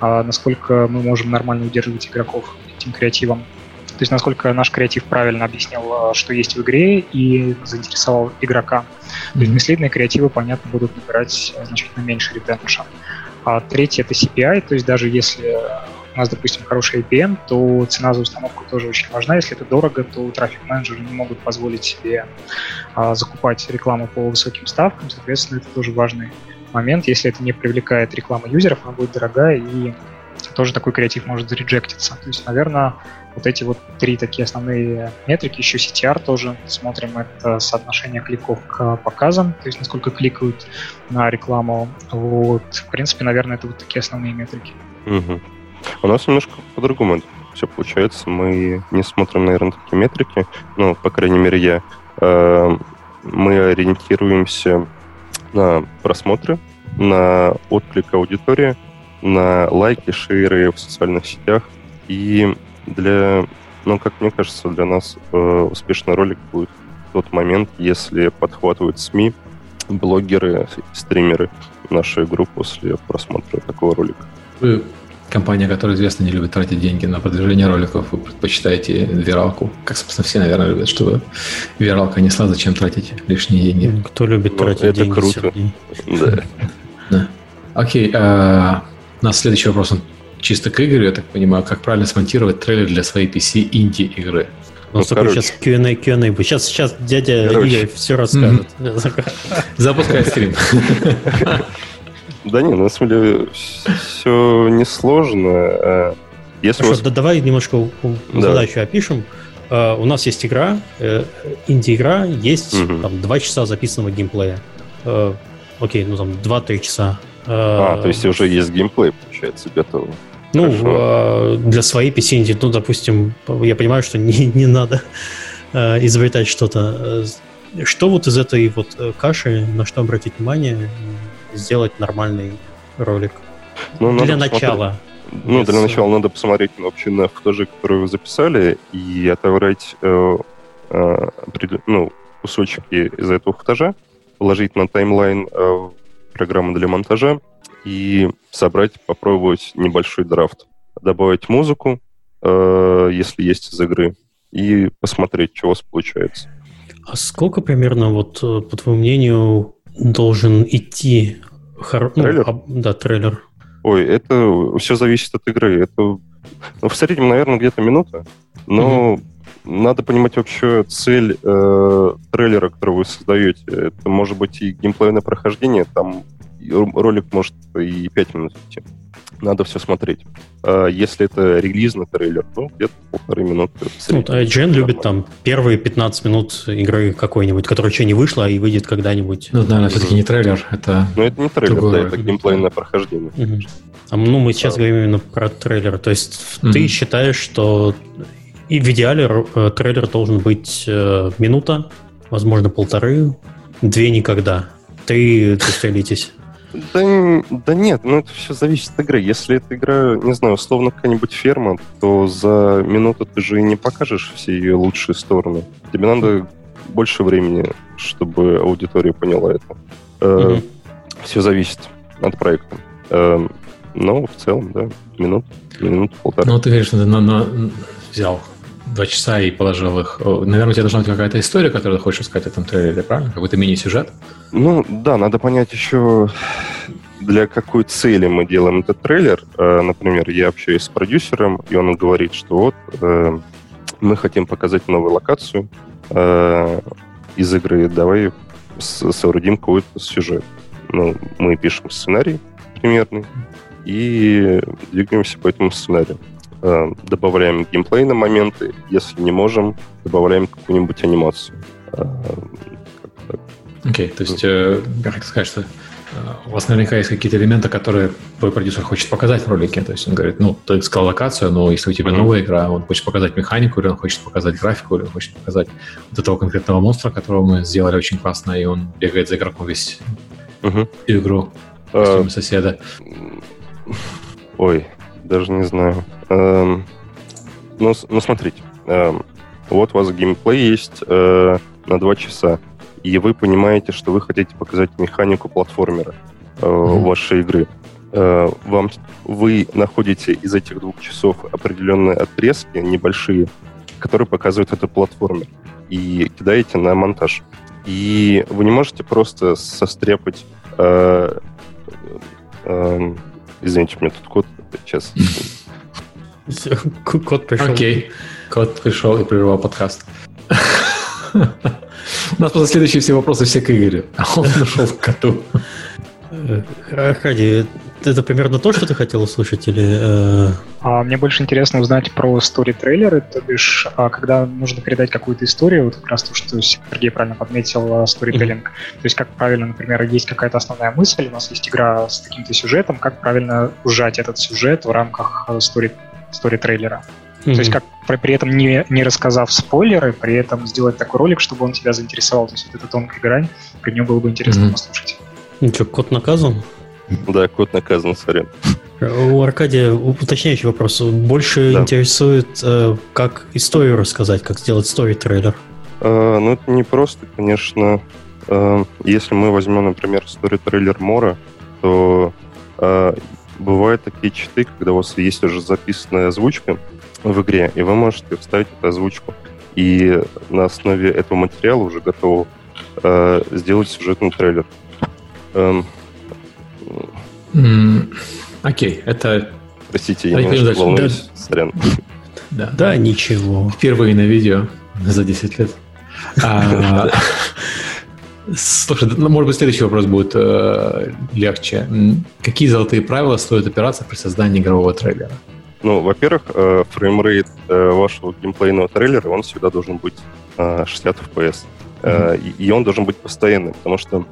а, насколько мы можем нормально удерживать игроков этим креативом. То есть насколько наш креатив правильно объяснил, а, что есть в игре и заинтересовал игрока. То есть наследные креативы, понятно, будут набирать значительно меньше ретеншн. А третье это CPI, то есть даже если у нас, допустим, хороший APM, то цена за установку тоже очень важна. Если это дорого, то трафик-менеджеры не могут позволить себе а, закупать рекламу по высоким ставкам, соответственно, это тоже важный момент. Если это не привлекает рекламу юзеров, она будет дорогая и тоже такой креатив может зареджектиться. То есть, наверное, вот эти вот три такие основные метрики, еще CTR тоже смотрим, это соотношение кликов к показам, то есть насколько кликают на рекламу. Вот, в принципе, наверное, это вот такие основные метрики. Угу. У нас немножко по-другому все получается. Мы не смотрим, наверное, такие метрики, ну, по крайней мере, я. Э, мы ориентируемся на просмотры, на отклик аудитории, на лайки, шейры в социальных сетях. И для, ну, как мне кажется, для нас э, успешный ролик будет тот момент, если подхватывают СМИ, блогеры, стримеры нашу игру после просмотра такого ролика. Компания, которая известно не любит тратить деньги на продвижение роликов, вы предпочитаете виралку. Как, собственно, все, наверное, любят, чтобы виралка несла, зачем тратить лишние деньги. Кто любит ну, тратить это деньги? круто. Да. да. Окей, а, у нас следующий вопрос, он чисто к игре, я так понимаю, как правильно смонтировать трейлер для своей PC инди-игры. У нас ну, такой сейчас Q&A, Q&A. Сейчас, сейчас дядя короче. Игорь все расскажет. Запускай стрим. *laughs* Да не, на самом деле все несложно. А если Хорошо, вас... да, давай немножко да. задачу опишем. Uh, у нас есть игра, uh, инди-игра, есть угу. там два часа записанного геймплея. Окей, ну там 2-3 часа. А, то есть уже есть геймплей, получается, готовый. Ну, Хорошо. для своей PC ну, допустим, я понимаю, что *laughs* не, не надо изобретать что-то. Что вот из этой вот каши, на что обратить внимание, сделать нормальный ролик. Ну, для начала. Ну, без... для начала надо посмотреть вообще на футажи, которые вы записали, и отобрать э, э, ну, кусочки из этого футажа, положить на таймлайн э, программу для монтажа и собрать, попробовать небольшой драфт. Добавить музыку, э, если есть из игры, и посмотреть, что у вас получается. А сколько примерно, вот, э, по твоему мнению, должен идти Хор... Ну, трейлер? Ну, да, трейлер. Ой, это все зависит от игры. Это ну, в среднем, наверное, где-то минута. Но угу. надо понимать вообще цель э, трейлера, который вы создаете. Это может быть и геймплейное прохождение, там ролик может и 5 минут идти. Надо все смотреть. А если это релизный трейлер, ну, где-то полторы минуты. Ну, IGN любит там первые 15 минут игры какой-нибудь, которая еще не вышла и выйдет когда-нибудь. Ну да, но все-таки не трейлер, это... Ну это не трейлер, другое. да, это геймплейное прохождение. Угу. А, ну, мы сейчас а. говорим именно про трейлер. То есть угу. ты считаешь, что и в идеале э, трейлер должен быть э, минута, возможно, полторы, две никогда. Три застрелитесь. Да, да нет, ну это все зависит от игры. Если эта игра, не знаю, условно какая-нибудь ферма, то за минуту ты же и не покажешь все ее лучшие стороны. Тебе надо больше времени, чтобы аудитория поняла это. Э, mm Все зависит от проекта. Э, но в целом, да, минут, минут полтора. Ну, ты говоришь, что ты на, на, взял два часа и положил их. Наверное, у тебя должна быть какая-то история, которую ты хочешь сказать в этом трейлере, правильно? Какой-то мини-сюжет? Ну, да, надо понять еще, для какой цели мы делаем этот трейлер. Э, например, я общаюсь с продюсером, и он говорит, что вот э, мы хотим показать новую локацию э, из игры, давай соорудим какой-то сюжет. Ну, мы пишем сценарий примерный и двигаемся по этому сценарию. Э, добавляем геймплейные моменты, если не можем, добавляем какую-нибудь анимацию. Э, Окей, okay, то есть э, я хочу сказать, что у вас наверняка есть какие-то элементы, которые твой продюсер хочет показать в ролике. То есть он говорит, ну, ты сказал локацию, но если у тебя mm-hmm. новая игра, он хочет показать механику, или он хочет показать графику, или он хочет показать вот этого конкретного монстра, которого мы сделали очень классно, и он бегает за игроком весь mm-hmm. игру uh, соседа. Ой, даже не знаю. Эм, ну, ну, смотрите. Эм, вот у вас геймплей есть э, на два часа, и вы понимаете, что вы хотите показать механику платформера mm-hmm. вашей игры. Э, вам, вы находите из этих двух часов определенные отрезки, небольшие, которые показывают этот платформер, и кидаете на монтаж. И вы не можете просто состряпать... Э, э, извините, у меня тут код сейчас все, кот пришел. Окей, кот пришел и прервал подкаст. У нас просто следующие все вопросы все к Игорю, *laughs* а он нашел к коту. Аркадий, это примерно то, что ты хотел услышать, или... Э... А, мне больше интересно узнать про стори-трейлеры, то бишь, а, когда нужно передать какую-то историю, вот как раз то, что Сергей правильно подметил, сторителлинг. Mm-hmm. То есть как правильно, например, есть какая-то основная мысль, у нас есть игра с каким-то сюжетом, как правильно ужать этот сюжет в рамках стори, стори-трейлера. Mm-hmm. То есть как при этом не, не рассказав спойлеры, при этом сделать такой ролик, чтобы он тебя заинтересовал. То есть вот эта тонкая грань, при нем было бы интересно mm-hmm. послушать. Ну что, кот наказан? Да, кот наказан, сорян. У Аркадия уточняющий вопрос. Больше да. интересует, э, как историю рассказать, как сделать стори-трейлер. А, ну, это не просто, конечно. А, если мы возьмем, например, стори-трейлер Мора, то а, бывают такие читы, когда у вас есть уже записанная озвучка в игре, и вы можете вставить эту озвучку. И на основе этого материала уже готово сделать сюжетный трейлер. Эм, Окей, это... Простите, я немножко волнуюсь. Сорян. *laughs* Да, да, ничего. Впервые на видео за 10 лет. *laughs* Слушай, ну, может быть, следующий вопрос будет э, легче. Какие золотые правила стоит опираться при создании игрового трейлера? Ну, во-первых, э, фреймрейт э, вашего геймплейного трейлера, он всегда должен быть 60 FPS. Mm-hmm. И он должен быть постоянным, потому что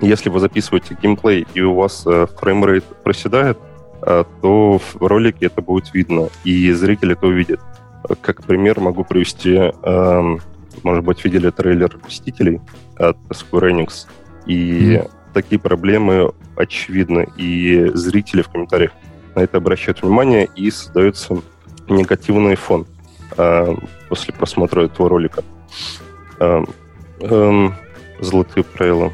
если вы записываете геймплей и у вас э, фреймрейт проседает, э, то в ролике это будет видно, и зритель это увидит. Как пример могу привести, эм, может быть, видели трейлер «Мстителей» от Square Enix, и mm-hmm. такие проблемы очевидны, и зрители в комментариях на это обращают внимание, и создается негативный фон э, после просмотра этого ролика. Эм, эм, золотые правила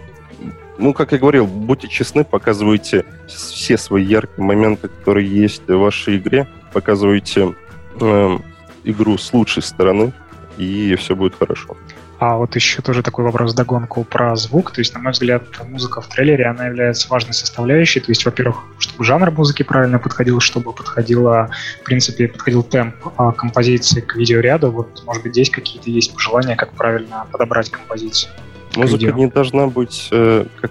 ну, как я говорил, будьте честны, показывайте все свои яркие моменты, которые есть в вашей игре, показывайте э, игру с лучшей стороны, и все будет хорошо. А вот еще тоже такой вопрос догонку про звук. То есть, на мой взгляд, музыка в трейлере, она является важной составляющей. То есть, во-первых, чтобы жанр музыки правильно подходил, чтобы подходила, в принципе, подходил темп а, композиции к видеоряду. Вот, может быть, здесь какие-то есть пожелания, как правильно подобрать композицию. Музыка не должна быть, э, как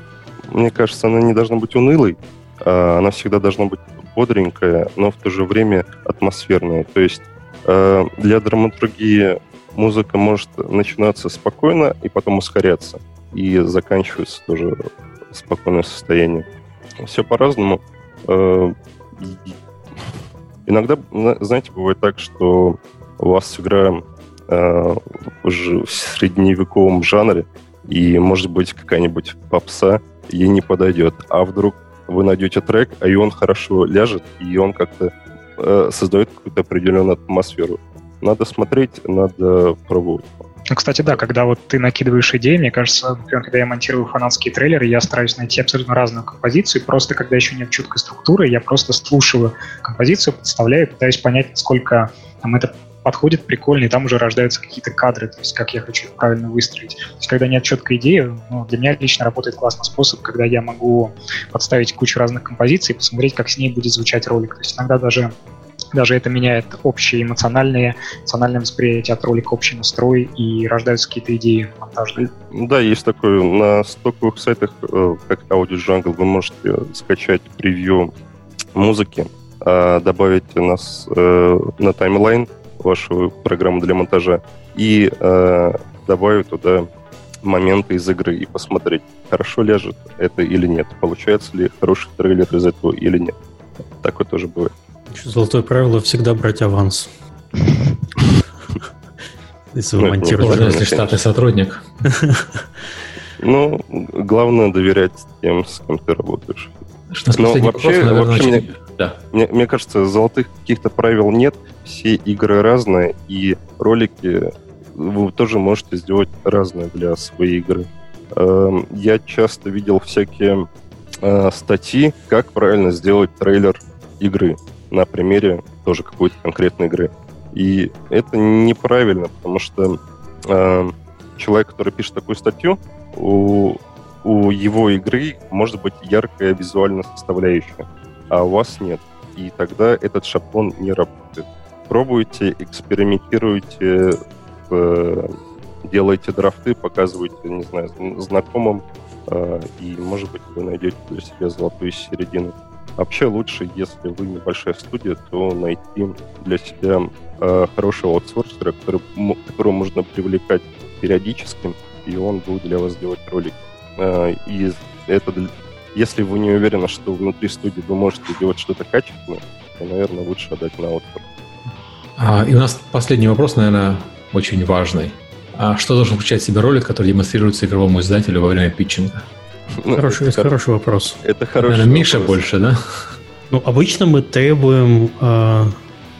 мне кажется, она не должна быть унылой. А она всегда должна быть бодренькая, но в то же время атмосферная. То есть э, для драматургии музыка может начинаться спокойно и потом ускоряться. И заканчивается тоже спокойное состояние. Все по-разному. Э, иногда, знаете, бывает так, что у вас игра в средневековом жанре, и, может быть, какая-нибудь попса ей не подойдет. А вдруг вы найдете трек, а и он хорошо ляжет, и он как-то э, создает какую-то определенную атмосферу. Надо смотреть, надо пробовать. Ну, кстати, да, когда вот ты накидываешь идеи, мне кажется, например, когда я монтирую фанатские трейлеры, я стараюсь найти абсолютно разную композицию, просто когда еще нет четкой структуры, я просто слушаю композицию, представляю, пытаюсь понять, насколько там это подходит прикольно, и там уже рождаются какие-то кадры, то есть как я хочу их правильно выстроить. То есть когда нет четкой идеи, ну, для меня лично работает классный способ, когда я могу подставить кучу разных композиций и посмотреть, как с ней будет звучать ролик. То есть иногда даже даже это меняет общие эмоциональные, эмоциональное восприятие от ролика, общий настрой, и рождаются какие-то идеи монтажные. Да, есть такое. На стоковых сайтах, э, как Audio Jungle, вы можете скачать превью музыки, а добавить нас э, на таймлайн вашу программу для монтажа и э, добавить туда моменты из игры и посмотреть, хорошо ляжет это или нет, получается ли хороший трейлер из этого или нет. Такое тоже бывает. Золотое правило всегда брать аванс. *laughs* Если вы ну, монтируете. Если штатный сотрудник. *laughs* Ну, главное доверять тем, с кем ты работаешь. Что Но вообще, вопрос, вообще мне, да. мне, мне кажется, золотых каких-то правил нет все игры разные, и ролики вы тоже можете сделать разные для своей игры. Эм, я часто видел всякие э, статьи, как правильно сделать трейлер игры на примере тоже какой-то конкретной игры. И это неправильно, потому что э, человек, который пишет такую статью, у, у его игры может быть яркая визуальная составляющая, а у вас нет. И тогда этот шаблон не работает пробуйте, экспериментируйте, э, делайте драфты, показывайте, не знаю, знакомым, э, и, может быть, вы найдете для себя золотую середину. Вообще лучше, если вы небольшая студия, то найти для себя э, хорошего аутсорсера, который, которого можно привлекать периодически, и он будет для вас делать ролики. Э, и это, если вы не уверены, что внутри студии вы можете делать что-то качественное, то, наверное, лучше отдать на аутсорс. А, и у нас последний вопрос, наверное, очень важный. А что должен включать в себя ролик, который демонстрируется игровому издателю во время питчинга? Ну, хороший, это хороший вопрос. Это хороший Наверное, Миша больше, да? Ну, обычно мы требуем, э,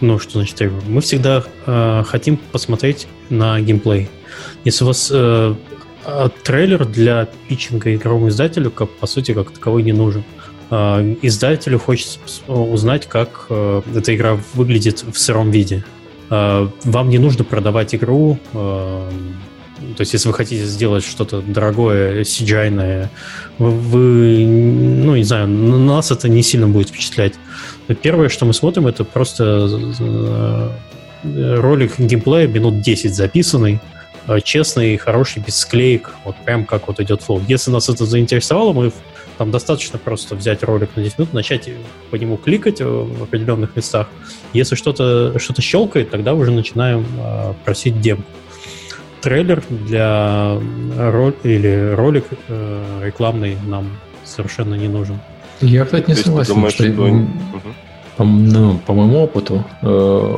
ну, что значит требуем? Мы всегда э, хотим посмотреть на геймплей. Если у вас э, трейлер для питчинга игровому издателю, как, по сути, как таковой не нужен. Э, издателю хочется узнать, как э, эта игра выглядит в сыром виде. Э, вам не нужно продавать игру э, то есть, если вы хотите сделать что-то дорогое, CGI-ное, вы, вы, ну, не знаю, нас это не сильно будет впечатлять. Первое, что мы смотрим, это просто э, ролик геймплея минут 10 записанный, э, честный, хороший, без склеек, вот прям как вот идет флоу. Если нас это заинтересовало, мы там достаточно просто взять ролик на 10 минут, начать по нему кликать в определенных местах. Если что-то что щелкает, тогда уже начинаем э, просить демку трейлер для роль, или ролик э, рекламный нам совершенно не нужен. Я, кстати, не согласен, думаешь, что, что... По, ну, по моему опыту э,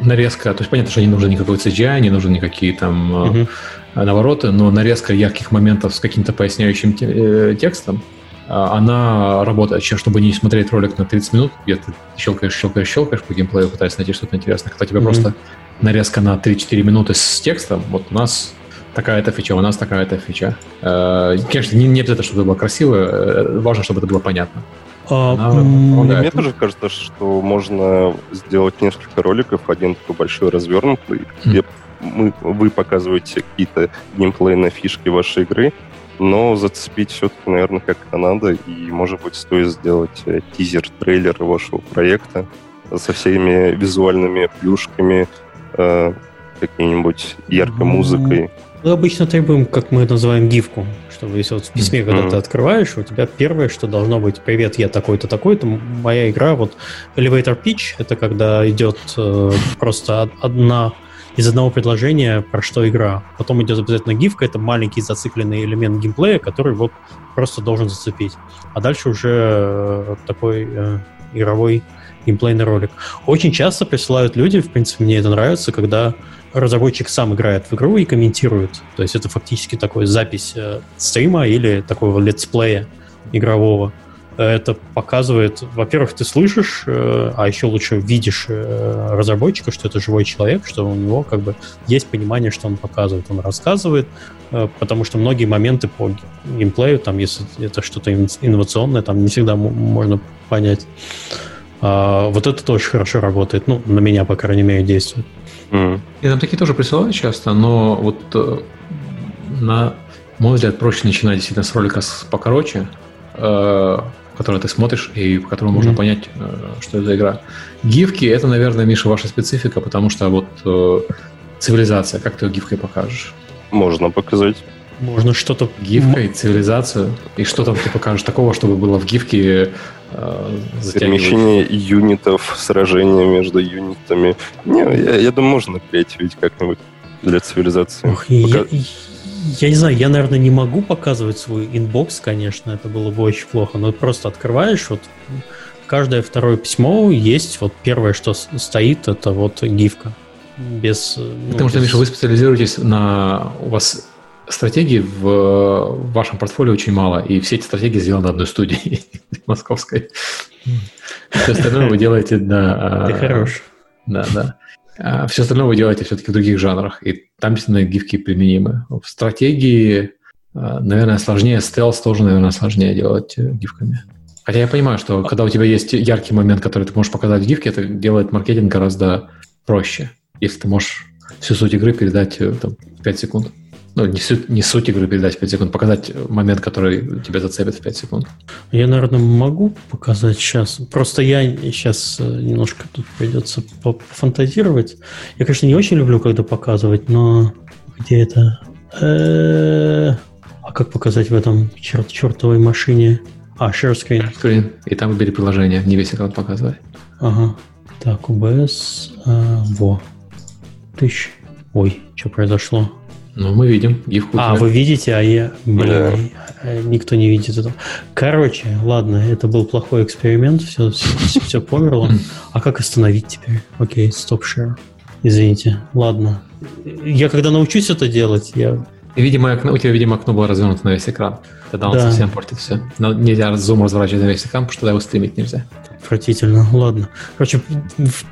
нарезка, то есть понятно, что не нужен никакой CGI, не нужны никакие там угу. навороты, но нарезка ярких моментов с каким-то поясняющим те, э, текстом, э, она работает, чем чтобы не смотреть ролик на 30 минут, где ты щелкаешь, щелкаешь, щелкаешь по геймплею, пытаясь найти что-то интересное, когда тебе mm просто нарезка на 3-4 минуты с текстом, вот у нас такая-то фича, у нас такая-то фича. Э, конечно, не, не обязательно, чтобы это было красиво, э, важно, чтобы это было понятно. А, мне тоже кажется, что можно сделать несколько роликов, один такой большой развернутый, где мы, вы показываете какие-то геймплейные фишки вашей игры, но зацепить все-таки, наверное, как это надо, и, может быть, стоит сделать э, тизер-трейлер вашего проекта со всеми визуальными плюшками, э, какой-нибудь яркой музыкой. Мы обычно требуем, как мы называем, гифку, чтобы если вот в письме, mm-hmm. когда ты открываешь, у тебя первое, что должно быть, привет, я такой-то, такой-то, моя игра, вот elevator pitch, это когда идет э, просто одна из одного предложения, про что игра. Потом идет обязательно гифка, это маленький зацикленный элемент геймплея, который вот просто должен зацепить. А дальше уже э, такой э, игровой геймплейный ролик. Очень часто присылают люди, в принципе, мне это нравится, когда разработчик сам играет в игру и комментирует. То есть это фактически такой запись э, стрима или такого летсплея игрового. Это показывает, во-первых, ты слышишь, э, а еще лучше видишь э, разработчика, что это живой человек, что у него как бы есть понимание, что он показывает. Он рассказывает, э, потому что многие моменты по геймплею, там, если это что-то инновационное, там не всегда можно понять. А, вот это очень хорошо работает. Ну, на меня, по крайней мере, действует. Mm. И там такие тоже присылают часто, но вот э, на мой взгляд, проще начинать действительно с ролика с покороче, э, который ты смотришь и по которому mm-hmm. можно понять, э, что это за игра. Гифки это, наверное, Миша, ваша специфика, потому что вот э, цивилизация, как ты ее гифкой покажешь? Можно показать. Можно что-то... Гифкой, цивилизацию. И что там ты покажешь такого, чтобы было в гифке Перемещение юнитов, сражения между юнитами. Не, я, я думаю, можно креативить как-нибудь для цивилизации. Ох, Пока... я, я не знаю, я, наверное, не могу показывать свой инбокс, конечно, это было бы очень плохо, но просто открываешь, вот каждое второе письмо есть, вот первое, что стоит, это вот гифка. Без, ну, Потому что, без... Миша, вы специализируетесь на... У вас стратегий в, вашем портфолио очень мало, и все эти стратегии сделаны одной студии *laughs* московской. Все остальное вы делаете на... Ты хорош. Да, да. А все остальное вы делаете все-таки в других жанрах, и там действительно гифки применимы. В стратегии, а, наверное, сложнее, стелс тоже, наверное, сложнее делать э, гифками. Хотя я понимаю, что когда у тебя есть яркий момент, который ты можешь показать в гифке, это делает маркетинг гораздо проще, если ты можешь всю суть игры передать э, там, в 5 секунд ну, не суть, не суть игры передать в 5 секунд, показать момент, который тебя зацепит в 5 секунд. Я, наверное, могу показать сейчас. Просто я сейчас э, немножко тут придется пофантазировать. Я, конечно, не очень люблю, когда показывать, но где это? Э, а как показать в этом черт чертовой машине? А, share screen. Screen. И там выбери приложение, не весь экран показывай. Ага. Так, OBS. А, во. Тысяч. Ой, что произошло? Ну, мы видим гифку. А, вы видите, а я... Блин, да. никто не видит этого. Короче, ладно, это был плохой эксперимент, все, все, все померло. А как остановить теперь? Окей, стоп share. Извините. Ладно. Я когда научусь это делать, я... Видимо, окно, у тебя, видимо, окно было развернуто на весь экран. Тогда он да. совсем портит все. Но нельзя зум разворачивать на весь экран, потому что тогда его стримить нельзя. Отвратительно. Ладно. Короче,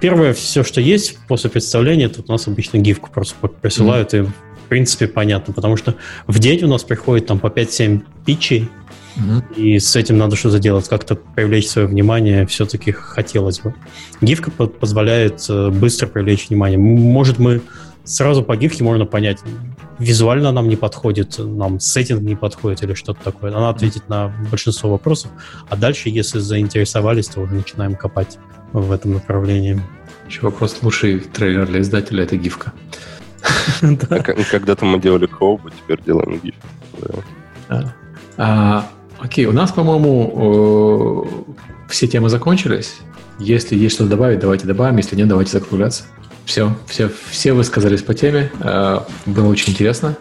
первое все, что есть после представления, тут у нас обычно гифку просто присылают, mm-hmm. и принципе понятно, потому что в день у нас приходит там по 5-7 питчей, Mm-hmm. И с этим надо что-то делать, как-то привлечь свое внимание все-таки хотелось бы. Гифка позволяет э, быстро привлечь внимание. Может, мы сразу по гифке можно понять, визуально нам не подходит, нам сеттинг не подходит или что-то такое. Она ответит на большинство вопросов, а дальше, если заинтересовались, то уже начинаем копать в этом направлении. Еще вопрос, лучший трейлер для издателя — это гифка. *laughs* Когда-то мы делали коуп, теперь делаем гиф. А, окей, у нас, по-моему, все темы закончились. Если есть что-то добавить, давайте добавим. Если нет, давайте закругляться. Все, все, все высказались по теме. Э, было очень интересно.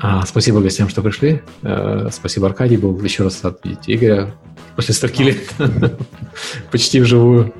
А, спасибо гостям, что пришли. Э, спасибо, Аркадий. Был еще раз рад видеть Игоря после столько лет. *laughs* Почти вживую.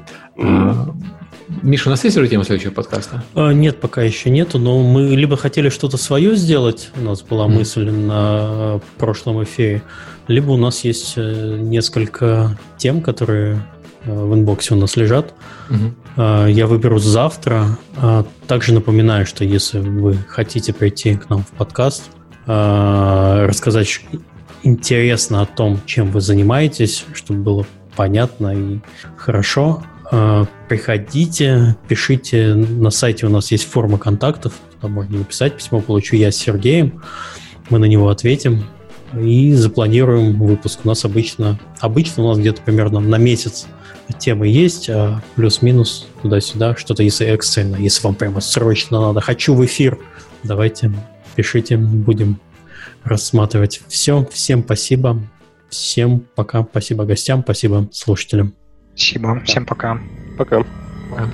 А, Миша, у нас есть уже тема следующего подкаста? А, нет, пока еще нету, но мы либо хотели что-то свое сделать, у нас была мысль на прошлом эфире, либо у нас есть э, несколько тем, которые в инбоксе у нас лежат. Угу. Я выберу завтра. А, также напоминаю, что если вы хотите прийти к нам в подкаст, а, рассказать интересно о том, чем вы занимаетесь, чтобы было понятно и хорошо, приходите, пишите. На сайте у нас есть форма контактов, туда можно написать письмо, получу я с Сергеем, мы на него ответим и запланируем выпуск. У нас обычно, обычно у нас где-то примерно на месяц темы есть, а плюс-минус туда-сюда, что-то если экстренно, если вам прямо срочно надо, хочу в эфир, давайте пишите, будем рассматривать. Все, всем спасибо, всем пока, спасибо гостям, спасибо слушателям. Спасибо, всем пока. Пока. пока.